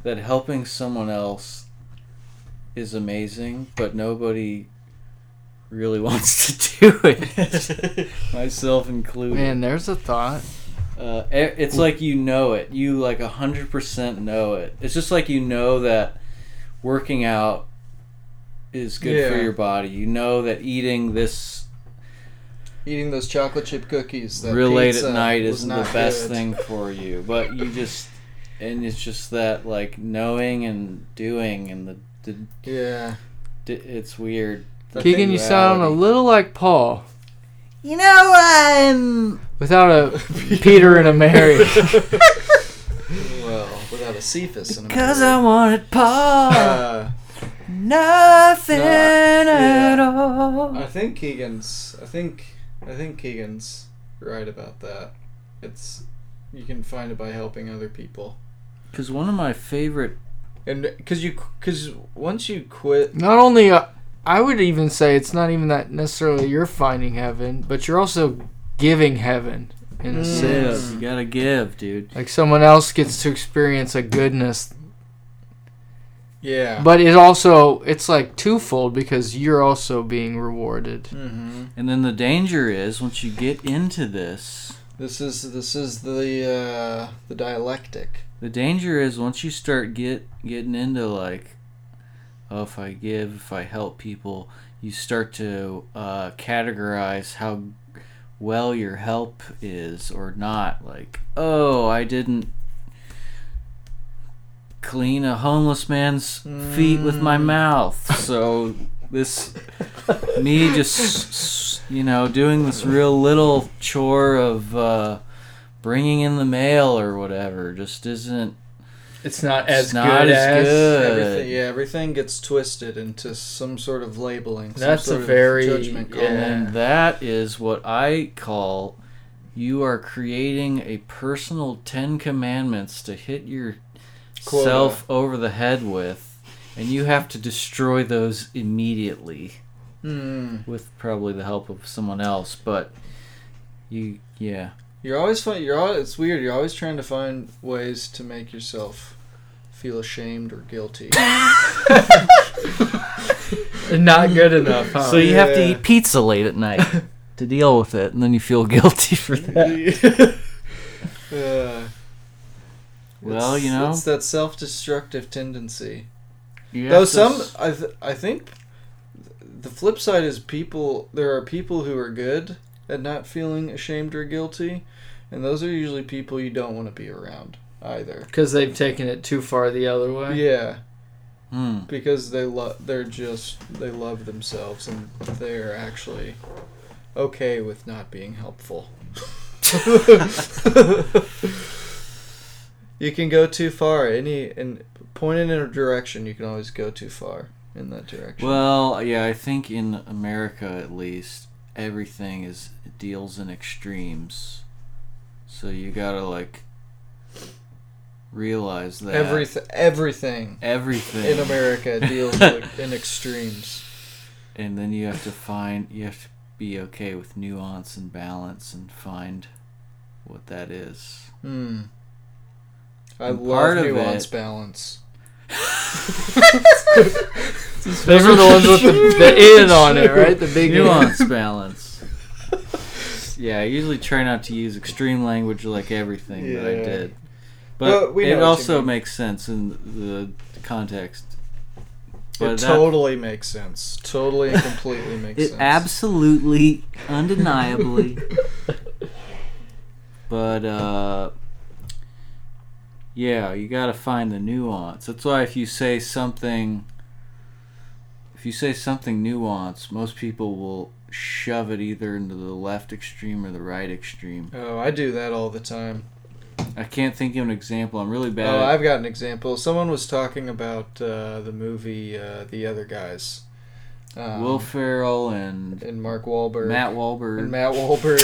that helping someone else is amazing, but nobody really wants to do it. Myself included. Man, there's a thought. Uh, it's like you know it. You like a hundred percent know it. It's just like you know that working out is good for your body. You know that eating this eating those chocolate chip cookies. That real late at night isn't the best good. thing for you. But you just and it's just that like knowing and doing and the, the Yeah. d- it's weird. The Keegan, you sound a little like Paul You know I'm without a Peter and a Mary. Well, without a Cephas in a because. I wanted Paul. Uh, Nothing No, yeah. at all. I think Keegan's. I think. I think Keegan's right about that. It's. You can find it by helping other people, Because one of my favorite and because you because once you quit. not only, uh, I would even say it's not even that necessarily you're finding heaven, but you're also giving heaven in a Mm. sense. you gotta give, dude. Like someone else gets to experience a goodness, Yeah. but it also it's like twofold because you're also being rewarded. hmm And then the danger is once you get into this, This is this is the uh, the dialectic. the danger is once you start get getting into like, oh, if I give, if I help people, you start to uh, categorize how well your help is or not. Like, oh, I didn't clean a homeless man's feet with my mouth, so this me just you know doing this real little chore of uh, bringing in the mail or whatever just isn't it's not as It's not good as as. good. Everything, yeah, everything gets twisted into some sort of labeling. Some That's sort a of very- judgment call. yeah. And that is what I call you are creating a personal 10 commandments to hit Quota. yourself over the head with, and you have to destroy those immediately Hmm. with probably the help of someone else. But you, yeah. You're always fun. You're always, it's weird. You're always trying to find ways to make yourself feel ashamed or guilty. Not good enough, huh? So you have to eat pizza late at night to deal with it, and then you feel guilty for that. Uh, Well, it's- you know, it's that self-destructive tendency. you Though have to some, s- I th- I think, the flip side is people. There are people who are good at not feeling ashamed or guilty, and those are usually people you don't want to be around either. Because they've taken it too far the other way. Yeah, Hmm. because they love. They're just they love themselves, and they're actually okay with not being helpful. you can go too far. Any and pointed in a direction, you can always go too far in that direction. Well, yeah, I think in America at least, everything is deals in extremes. So you gotta like realize that Everything, everything everything in America deals in extremes. and then you have to find you have to be okay with nuance and balance and find what that is. Hmm. I And love part of nuance it- balance. Those are the ones with the, the in on it, right? The big nuance balance. Yeah, I usually try not to use extreme language like everything that I did. But we know it also makes sense in the context. It that- totally makes sense. Totally and completely makes It sense. absolutely, undeniably. but uh yeah, you got to find the nuance. That's why if you say something if you say something nuanced, most people will shove it either into the left extreme or the right extreme. Oh, I do that all the time. I can't think of an example. I'm really bad. Oh, I've got an example. Someone was talking about uh, the movie uh, The Other Guys. Um, Will Ferrell and and Mark Wahlberg. Matt Wahlberg. and Matt Wahlberg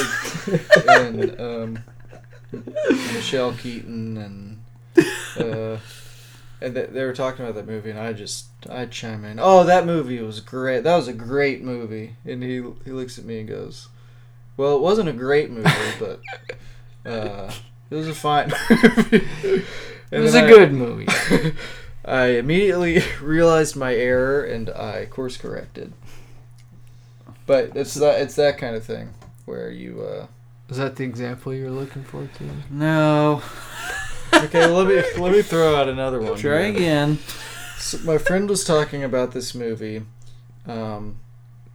and um, Michelle Keaton and uh, and they, they were talking about that movie and I just I chime in. Oh, that movie was great. That was a great movie. And he he looks at me and goes, "Well, it wasn't a great movie, but uh, it was a fine movie." It was a good movie. I immediately realized my error and I course corrected. But it's that it's that kind of thing where you uh, Is that the example you were looking for, too? no. Okay, let me let me throw out another one. Try here. again. So my friend was talking about this movie um,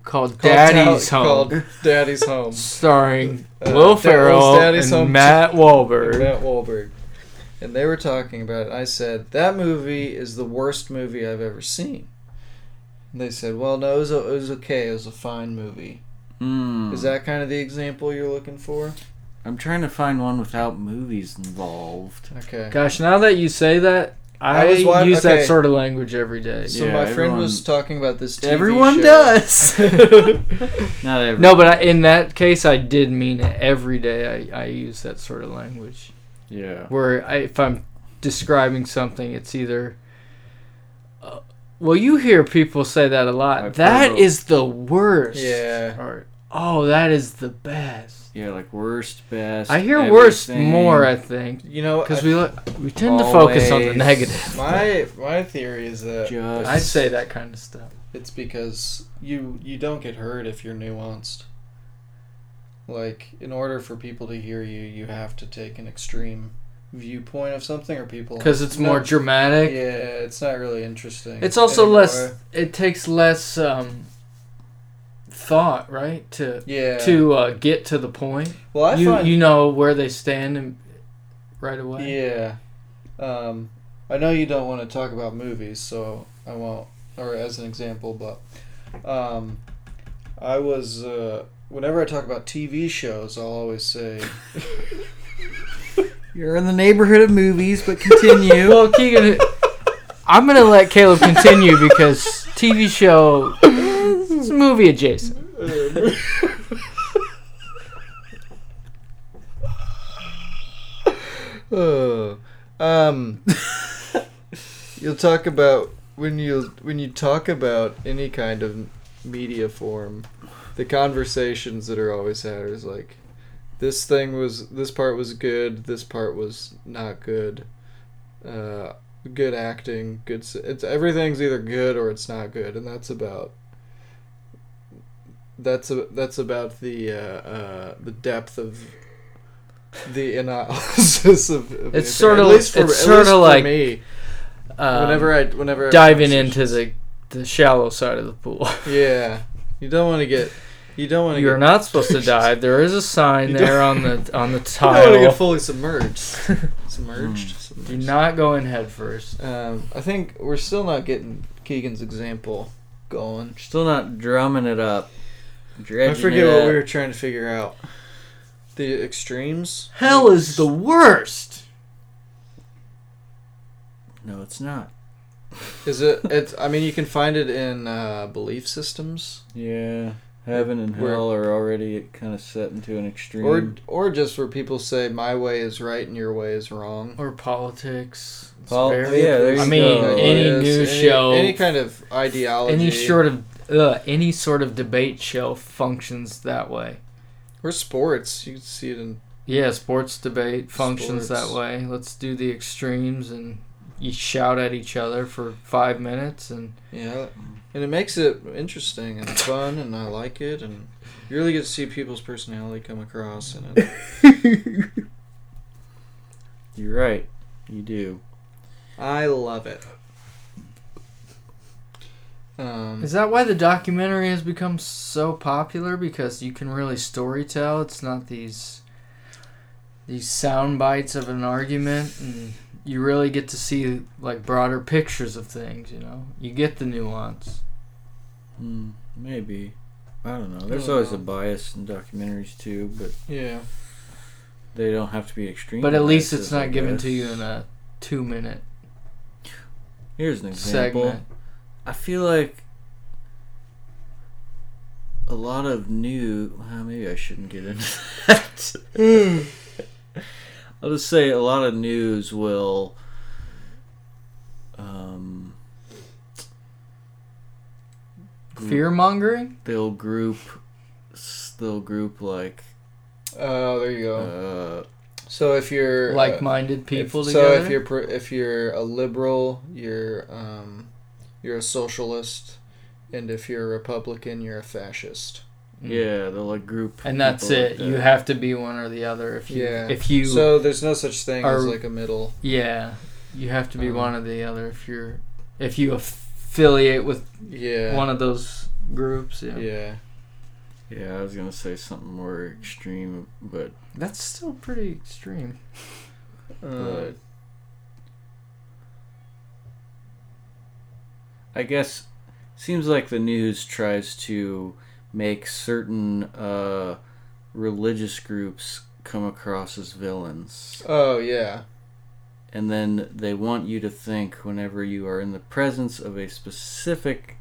Called called Daddy's Ta- Home. Called Daddy's Home. Starring Uh, Will Ferrell Daddy's and Home Matt Wahlberg. Matt Wahlberg. And they were talking about it. I said that movie is the worst movie I've ever seen. And they said, "Well, no, it was, a, it was okay. It was a fine movie." Mm. Is that kind of the example you're looking for? I'm trying to find one without movies involved. Okay. Gosh, now that you say that, I, I was wa- use okay. that sort of language every day. So Yeah, my friend everyone- was talking about this. TV Everyone show. does. Not everyone. No, but I, in that case, I did mean it every day. I, I use that sort of language. Yeah. Where I, if I'm describing something, it's either. Uh, well, you hear people say that a lot. I've That heard is the worst. Yeah. Or oh, that is the best. Yeah, like worst, best. I hear worst everything. more. I think You know, because we look, we tend to focus on the Always. negative. my my theory is that Just I'd say that kind of stuff. it's because you you don't get hurt if you're nuanced. Like in order for people to hear you, you have to take an extreme viewpoint of something, or people Because it's more No, dramatic. Yeah, it's not really interesting. It's also anymore. less. It takes less um, thought, right, to Yeah. to uh, get to the point. well, I you find you know where they stand and right away. Yeah. Um, I know you don't want to talk about movies, so I won't, or as an example, but um, I was, uh, whenever I talk about TV shows, I'll always say, You're in the neighborhood of movies, but continue. Well, Keegan, I'm gonna let Caleb continue because TV show, it's movie adjacent. Oh, um, you'll talk about when you when you talk about any kind of media form, the conversations that are always had is like, this thing was this part was good, this part was not good. Uh, good acting, good. It's everything's either good or it's not good, and that's about. That's a, that's about the uh, uh, the depth of the analysis of. of It's anything. sorta- At least for, it's at sorta least for like, me. Um, Whenever I whenever I diving into the the shallow side of the pool. yeah, you don't want to get you don't want to You're get not supposed to dive. There is a sign there on the on the you don't want to get fully submerged. submerged. Do not go in head first. Um, I think we're still not getting Keegan's example going. Still not drumming it up. I forget what we were trying to figure out. The extremes. Hell is the worst. No, it's not. Is it? It's. I mean, you can find it in uh, belief systems, Yeah, heaven and Where- hell are already kind of set into an extreme. or or just where people say my way is right and your way is wrong. Or politics. It's Pol- very- yeah, there you I mean, go. any Yes, news show, any kind of ideology, any sort of uh, any sort of debate show functions that way. or sports. You can see it in Yeah, sports debate functions Sports. that way. Let's do the extremes and you shout at each other for five minutes and Yeah, and it makes it interesting and fun, and I like it, and you really get to see people's personality come across in it. You're right. You do. I love it. Um, Is that why the documentary has become so popular? Because you can really story tell. It's not these these sound bites of an argument, and you really get to see like broader pictures of things. You know, you get the nuance. Hmm, maybe. I don't know. There's don't always know. a bias in documentaries too, but yeah, they don't have to be extreme. But at least it's not given to you in a two minute Here's an example. segment. I feel like a lot of new. Well, maybe I shouldn't get into that. I'll just say a lot of news will. Um, Fear mongering. they'll group. They'll group like. oh, there you go. Uh, so if you're uh, Like minded people if, together. So if you're pro- if you're a liberal, you're um, you're a socialist, and if you're a Republican, you're a fascist. yeah, they'll like group. and that's it. like you have to be one or the other. If you, Yeah. if you, So there's no such thing as like a middle. yeah, you have to be Um, one or the other. If you're, if you affiliate with Yeah. one of those groups, yeah. Yeah. Yeah, I was gonna say something more extreme, but that's still pretty extreme. Uh, I guess seems like the news tries to make certain uh, religious groups come across as villains, oh yeah. and then they want you to think whenever you are in the presence of a specific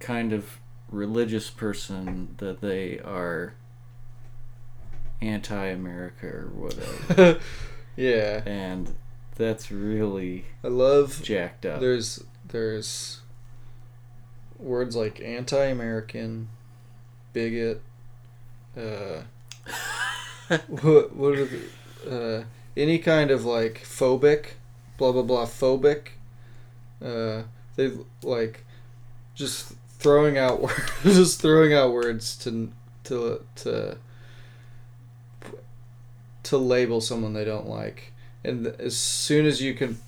kind of religious person that they are anti-America or whatever, yeah. and that's really I love jacked up. there's there's words like anti-American, bigot, uh, what what are the, uh, any kind of like phobic, blah blah blah phobic. Uh, they like just throwing out words, just throwing out words to to to to label someone they don't like, and as soon as you can,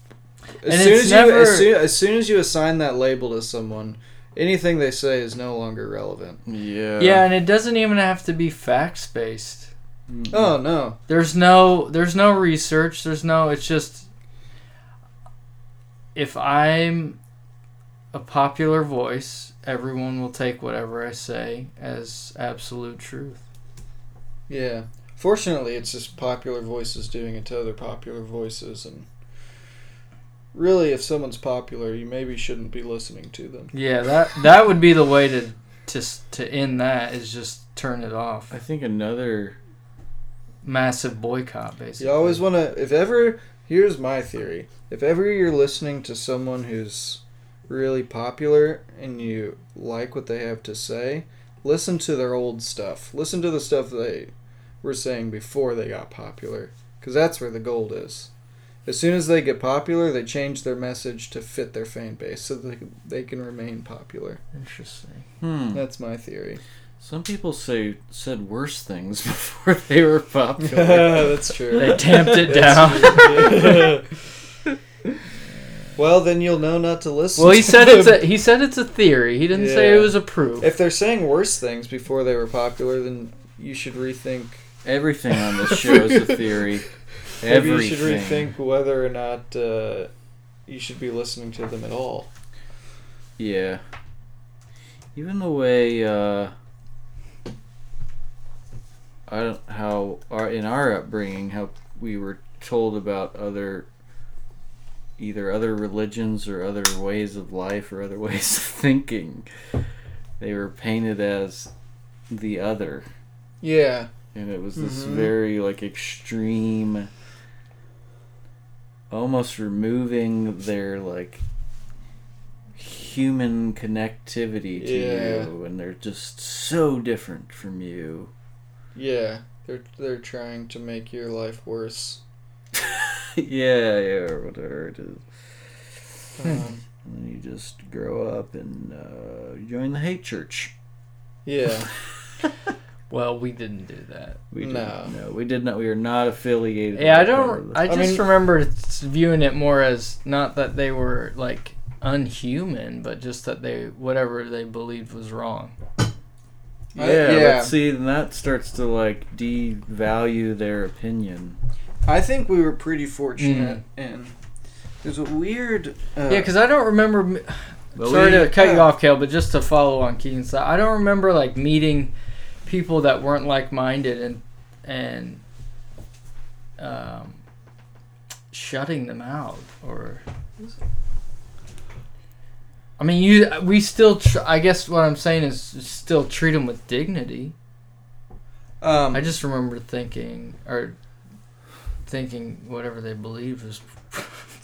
as And soon as never- you as soon, as soon as you assign that label to someone, anything they say is no longer relevant. yeah. Yeah, and it doesn't even have to be facts based. Mm. Oh no, There's no there's no research. There's no it's just if I'm a popular voice, everyone will take whatever I say as absolute truth. yeah, Fortunately, it's just popular voices doing it to other popular voices, and really, if someone's popular, you maybe shouldn't be listening to them. Yeah, that that would be the way to to to end that is just turn it off. I think another. Massive boycott, basically. You always want to, if ever, here's my theory. If ever you're listening to someone who's really popular and you like what they have to say, listen to their old stuff. Listen to the stuff they were saying before they got popular. Because that's where the gold is. As soon as they get popular, they change their message to fit their fan base so they, they can remain popular. Interesting. Hmm. That's my theory. Some people say said worse things before they were popular. that's true. They tamped it down. well, then you'll know not to listen. well, he to said it's a he said it's a theory. He didn't say it was a proof. If they're saying worse things before they were popular, then you should rethink. Everything on this show is a theory. Maybe you should rethink whether or not uh, you should be listening to them at all. Yeah. Even the way uh I don't how our in our upbringing how we were told about other either other religions or other ways of life or other ways of thinking. They were painted as the other Yeah, and it was this Mhm. very like extreme almost removing their like human connectivity to Yeah. you and they're just so different from you yeah. They're they're trying to make your life worse. yeah yeah whatever it is Um, and then you just grow up and uh, join the hate church yeah, well, we didn't do that. we did, No. no we did not we are not affiliated Yeah, I with part don't. the- I I just mean- remember viewing it more as not that they were like unhuman, but just that they whatever they believed was wrong. I- yeah, yeah. but see, then that starts to like devalue their opinion. I think we were pretty fortunate, and there's a weird. Uh, Yeah, because I don't remember. m- But sorry we- to cut you off, Kale, but just to follow on Keaton's side, I don't remember like meeting people that weren't like minded and and um, shutting them out or. I mean, you. We still. Tr- I guess what I'm saying is still treat them with dignity. um, I just remember thinking or thinking whatever they believed was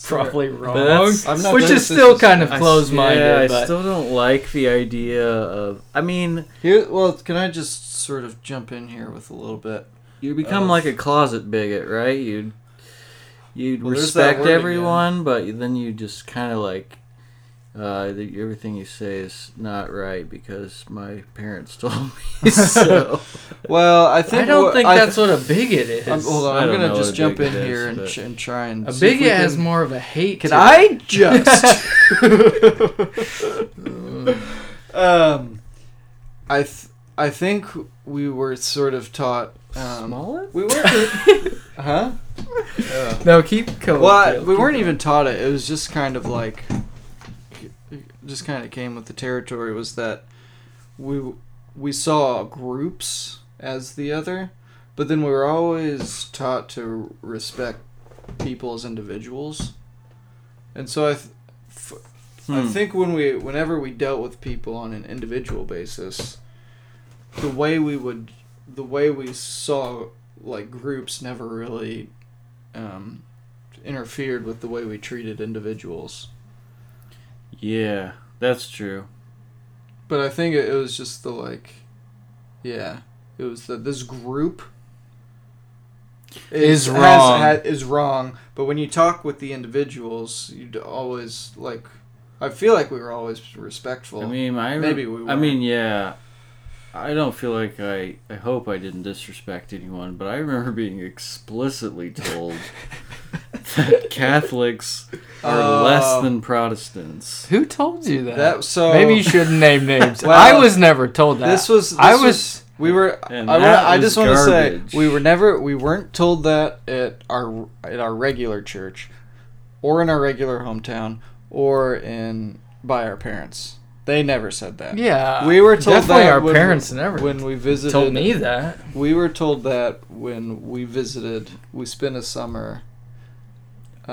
probably wrong, that's- I'm not which is still kind of I s- closed-minded. Yeah, I but still don't like the idea of. I mean, here. Well, can I just sort of jump in here with a little bit? you become Of- like a closet bigot, right? You'd you'd Well, respect word again. everyone, but then you just kind of like. Uh, the, everything you say is not right because my parents told me so. Well, I think I don't what- think I that's what a bigot is. I'm, hold on, I'm gonna just jump in is, here and, ch- and try and. a see if we bigot has more of a hate. Can I just? um, I th- I think we were sort of taught. Um, Smollett? we weren't. huh? No, keep going. Well, I- we keep weren't going. even taught it. It was just kind of like, just kind of came with the territory. Was that we we saw groups as the other, but then we were always taught to respect people as individuals, and so I. Th- f- I Hmm. think when we, whenever we dealt with people on an individual basis, the way we would, the way we saw like groups never really um, interfered with the way we treated individuals. Yeah, that's true. But I think it, it was just the like, yeah, it was that this group Is has- wrong. ha- is wrong. But when you talk with the individuals, you'd always like. I feel like we were always respectful. I mean, I maybe we I mean, yeah. I don't feel like I. I hope I didn't disrespect anyone, but I remember being explicitly told Catholics are Oh. less uh, than Protestants. Who told you that? that so Maybe you shouldn't name names. Well, I was never told that. This was. This I was, was. We were. And I, wanna, I just want to say we were never. We weren't told that at our at our regular church, or in our regular hometown, or in by our parents. They never said that. Yeah, We were told definitely that our when- parents and everything When we visited, told me that. we were told that when we visited. We spent a summer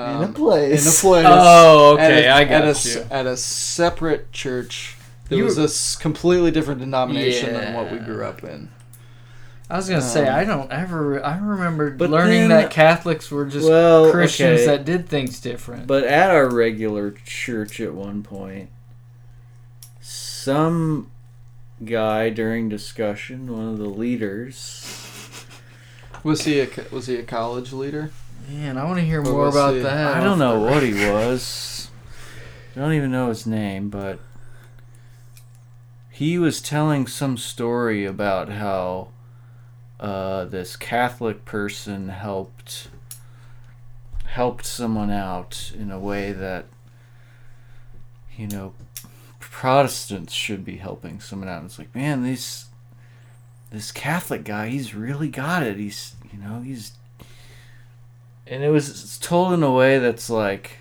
um, in a place. In a place. Oh, at okay, a, I at got a, you. s- at a separate church. It You- was a completely different denomination than what we grew up in. I was gonna say Um, I don't ever. I remember But learning then- that Catholics were just Well, Christians okay. that did things different. But at our regular church at one point, some guy during discussion, one of the leaders, Was he a was he a college leader? Man, I want to hear Or more was about he- that. I don't know what he was. I don't even know his name, but he was telling some story about how uh, this Catholic person helped helped someone out in a way that you know Protestants should be helping someone out. And It's like, man, these this Catholic guy, he's really got it. He's you know he's and it was told in a way that's like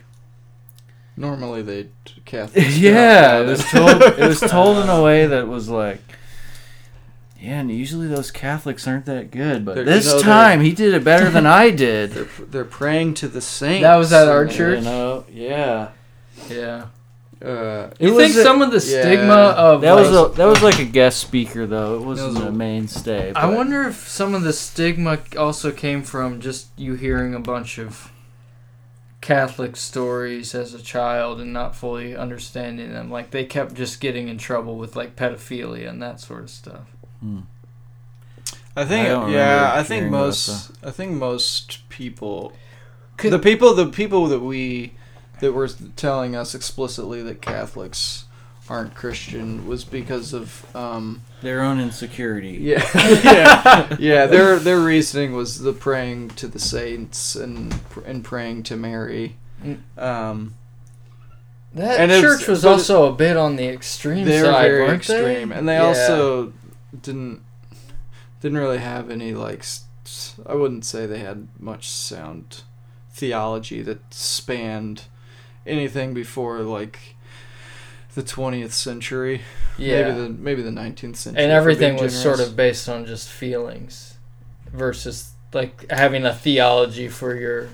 Normally they Catholics. yeah, it was told. It was told in a way that was like, yeah, and usually those Catholics aren't that good, but They're- this you know, time he did it better than I did. They're they're praying to the saints. That was at our church? You know, yeah. Yeah. Uh, You think a- some of the yeah. stigma of That was like, a that was like a guest speaker though. It wasn't was a- a mainstay. I wonder if some of the stigma also came from just you hearing a bunch of Catholic stories as a child and not fully understanding them. Like they kept just getting in trouble with like pedophilia and that sort of stuff. I think I yeah, I think most I think most people Could- the people the people that we that were telling us explicitly that Catholics aren't Christian was because of um their own insecurity. yeah yeah yeah their their reasoning was the praying to the saints and and praying to Mary Mm. um That And church was but- also a bit on the extreme they were side, very weren't extreme they? and they Yeah. also didn't didn't really have any like s- s- i wouldn't say they had much sound theology that spanned anything before like the 20th century. Yeah, maybe the maybe the 19th century and everything was sort of based on just feelings versus like having a theology for your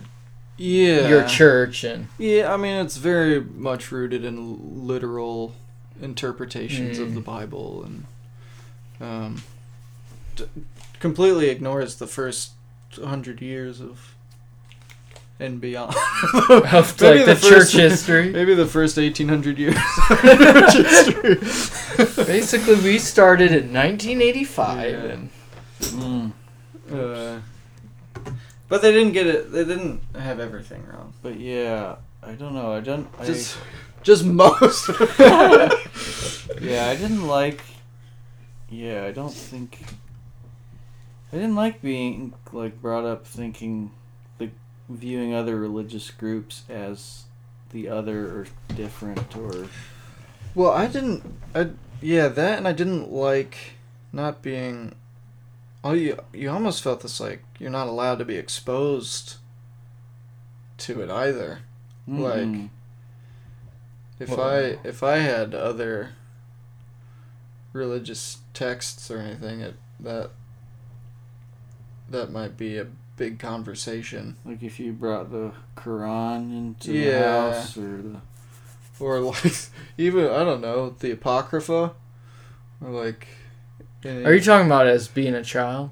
yeah. your church and yeah i mean it's very much rooted in literal interpretations of Mm. the bible and um d- completely ignores the first 100 years of and beyond of Maybe like the the, church history. maybe the first 1800 years of church history. Basically, we started in 1985, Yeah. and Mm. Uh, but they didn't get it they didn't have everything wrong But yeah, I don't know. I don't. I, just just most yeah, I didn't like. Yeah, I don't think. I didn't like being like brought up thinking, like viewing other religious groups as the other or different or Well, I didn't. I yeah, that and I didn't like not being. Oh, you you almost felt this like you're not allowed to be exposed to it either. Like, Mm. If Well- I if I had other religious texts or anything, it that that might be a big conversation. like if you brought the Quran into Yeah. the house or the Or like even I don't know the apocrypha, or like. any- are you talking about as being a child?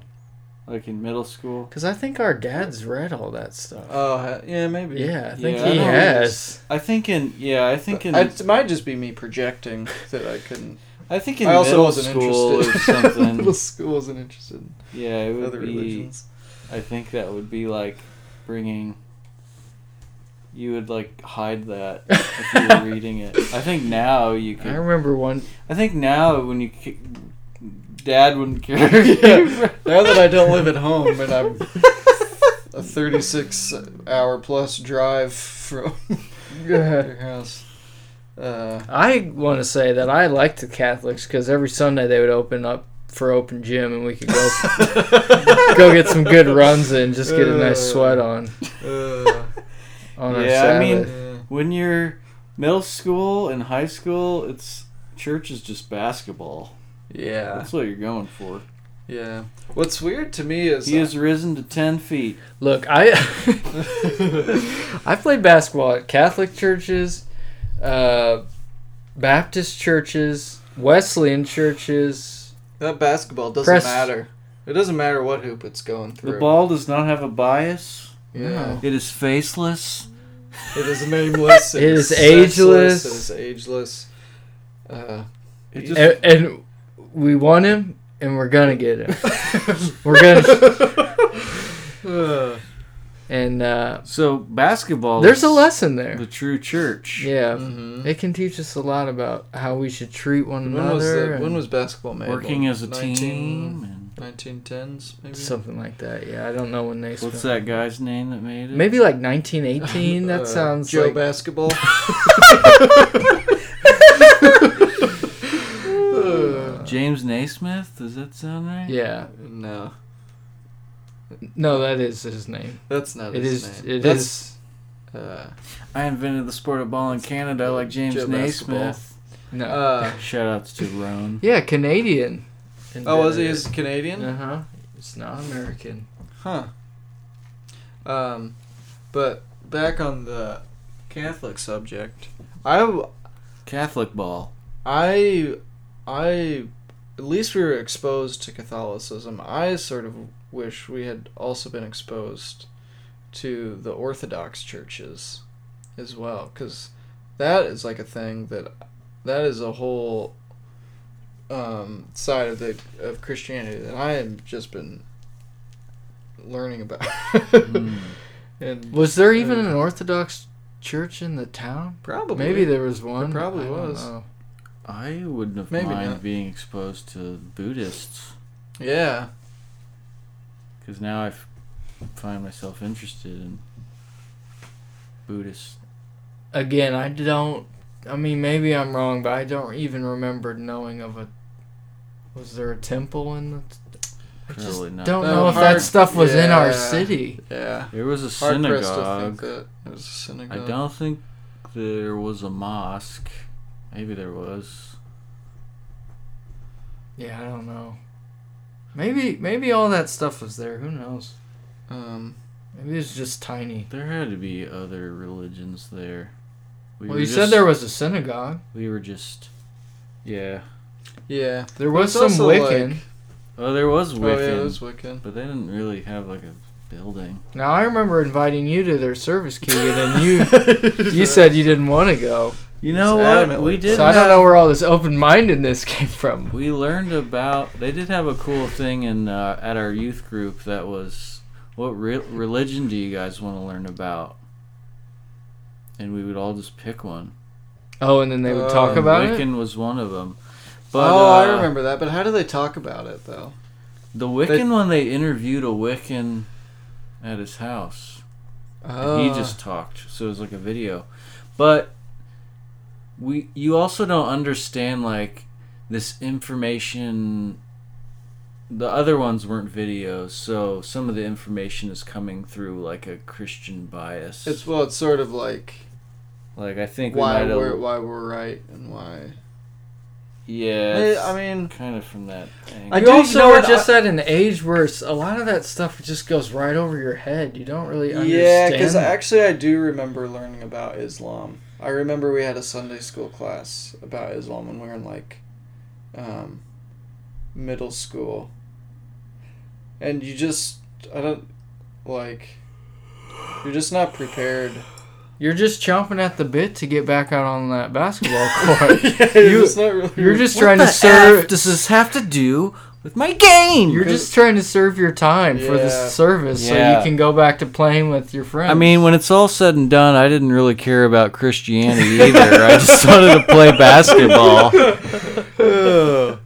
like in middle school. Because I think our dad's read all that stuff. Oh yeah, maybe. yeah, I think Yeah, he know he has. I think in yeah, I think in I, it might just be me projecting that I couldn't. I think in I also middle wasn't school or something. Middle school wasn't interested in yeah, it would other be. religions. I think that would be like bringing. You would like hide that if you were reading it. I think now you I remember one. I think now when you, Dad wouldn't care. Yeah. Now that I don't live at home and I'm a 36 hour plus drive from your house. Uh, I want to say that I liked the Catholics because every Sunday they would open up for open gym and we could go go get some good runs in, just get a nice sweat on uh, on our Yeah, I mean- Sabbath. uh, when you're middle school and high school, it's church is just basketball. Yeah, That's what you're going for. yeah. What's weird to me is He has risen to ten feet. Look, I I played basketball at Catholic churches, uh, Baptist churches, Wesleyan churches. That basketball doesn't Press- matter. It doesn't matter what hoop it's going through. The ball does not have a bias. yeah, It is faceless. it is nameless. It is sexless, ageless. It is ageless. Uh, It just And, and we want him, and we're gonna get him. we're gonna. And uh, so basketball. there's a lesson there. The true church. Yeah, mhm. it can teach us a lot about how we should treat one When was another. the, when was basketball made? Working as a 19 team. 1910s maybe. something like that. Yeah, I don't know when they. what's spent- that guy's name that made it? Maybe like 1918. That Uh, sounds Joe like basketball. James Naismith. Does that sound right? yeah. no, No, that is his name. that's not It his is. name. It that's, is. Uh, I invented the sport of ball in Canada, like James Joe. Naismith. No. uh, Shoutouts to Roan. yeah, Canadian. oh, was he? Is Canadian? Uh huh. It's not American. Huh. Um, but back on the Catholic subject, I Catholic ball. I I at least we were exposed to Catholicism. I sort of wish we had also been exposed to the Orthodox churches as well cuz that is like a thing that that is a whole um, side of the of Christianity that I have just been learning about. Mm. and Was there even an Orthodox church in the town? probably Maybe there was one. probably I don't was. know. I wouldn't have Maybe mind not. being exposed to Buddhists Yeah. Because now I find myself interested in Buddhist. Again, I don't. I mean, maybe I'm wrong, but I don't even remember knowing of a. Was there a temple in the? I just not. don't No, know if hard- that stuff was in our city. Yeah. There was a Hard to synagogue. think that it was a I synagogue. don't think there was a mosque. Maybe there was. Yeah, I don't know. Maybe maybe all that stuff was there. Who knows? Um, Maybe it's just tiny. There had to be other religions there. We Well, you just, said there was a synagogue. We were just. Yeah. yeah. There was it's some Wiccan. like- Oh, there was Wiccan. Oh Wiccan. yeah, it was Wiccan. But they didn't really have like a building. Now I remember inviting you to their service, Keegan, and you you said you didn't want to go. You know It's what? adamant We did. So I don't know where all this open mindedness came from. We learned about. They did have a cool thing in uh, at our youth group that was, what re- religion do you guys want to learn about? And we would all just pick one. Oh, and then they would talk Um, about it. Wiccan was one of them. But oh, I uh, remember that. But how do they talk about it though? the Wiccan one. They interviewed a Wiccan at his house. Oh, he just talked so it was like a video but we you also don't understand like this information the other ones weren't videos so some of the information is coming through like a christian bias It's well, it's sort of like like i think why might we're why we're right and why. yeah I mean, kind of from that angle. I you do- you also know are what, just at an age where a lot of that stuff just goes right over your head. You don't really understand. yeah, because actually I do remember learning about Islam. I remember we had a Sunday school class about Islam when we were in like um, middle school, and you just I don't like you're just not prepared. You're just chomping at the bit to get back out on that basketball court. yeah, you're just not really. You're just trying to serve. F does this have to do with my game You're just trying to serve your time for Yeah. the service, so you can go back to playing with your friends. I mean, when it's all said and done, I didn't really care about Christianity either. I just wanted to play basketball.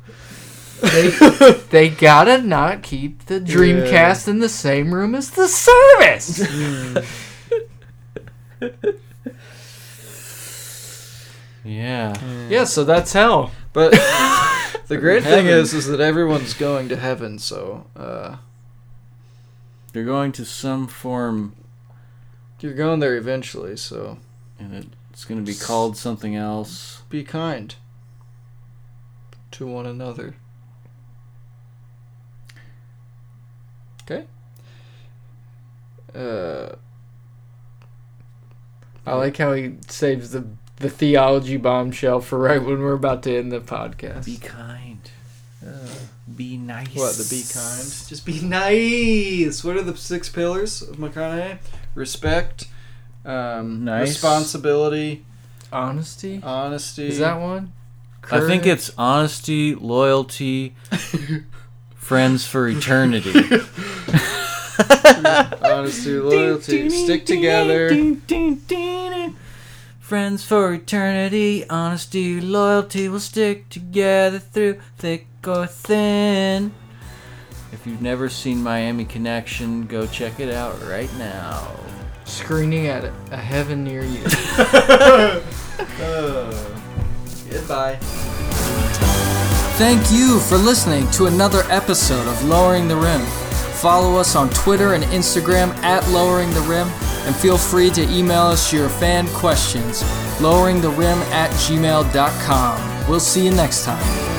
they, they gotta not keep the Dreamcast in the same room as the service. Yeah. yeah, so that's hell. But the great thing is, is that everyone's going to heaven. So uh, You're going to some form, you're going there eventually. So and it's going to be called something else. be kind. to one another. Okay. Uh, I like how he saves the the theology bombshell for right when we're about to end the podcast. Be kind. Be nice. what the be kind? Just be nice. What are the six pillars of McConaughey? Respect, um, Nice. responsibility, Honesty? honesty. Is that one? I think it's honesty, loyalty, friends for eternity. honesty, loyalty, stick together. Friends for eternity, honesty, loyalty will stick together through thick or thin. If you've never seen Miami Connection, go check it out right now. screening at a, a heaven near you. Uh, goodbye. Thank you for listening to another episode of Lowering the Rim. Follow us on Twitter and Instagram at Lowering the Rim, and feel free to email us your fan questions, loweringtherim at gmail.com. We'll see you next time.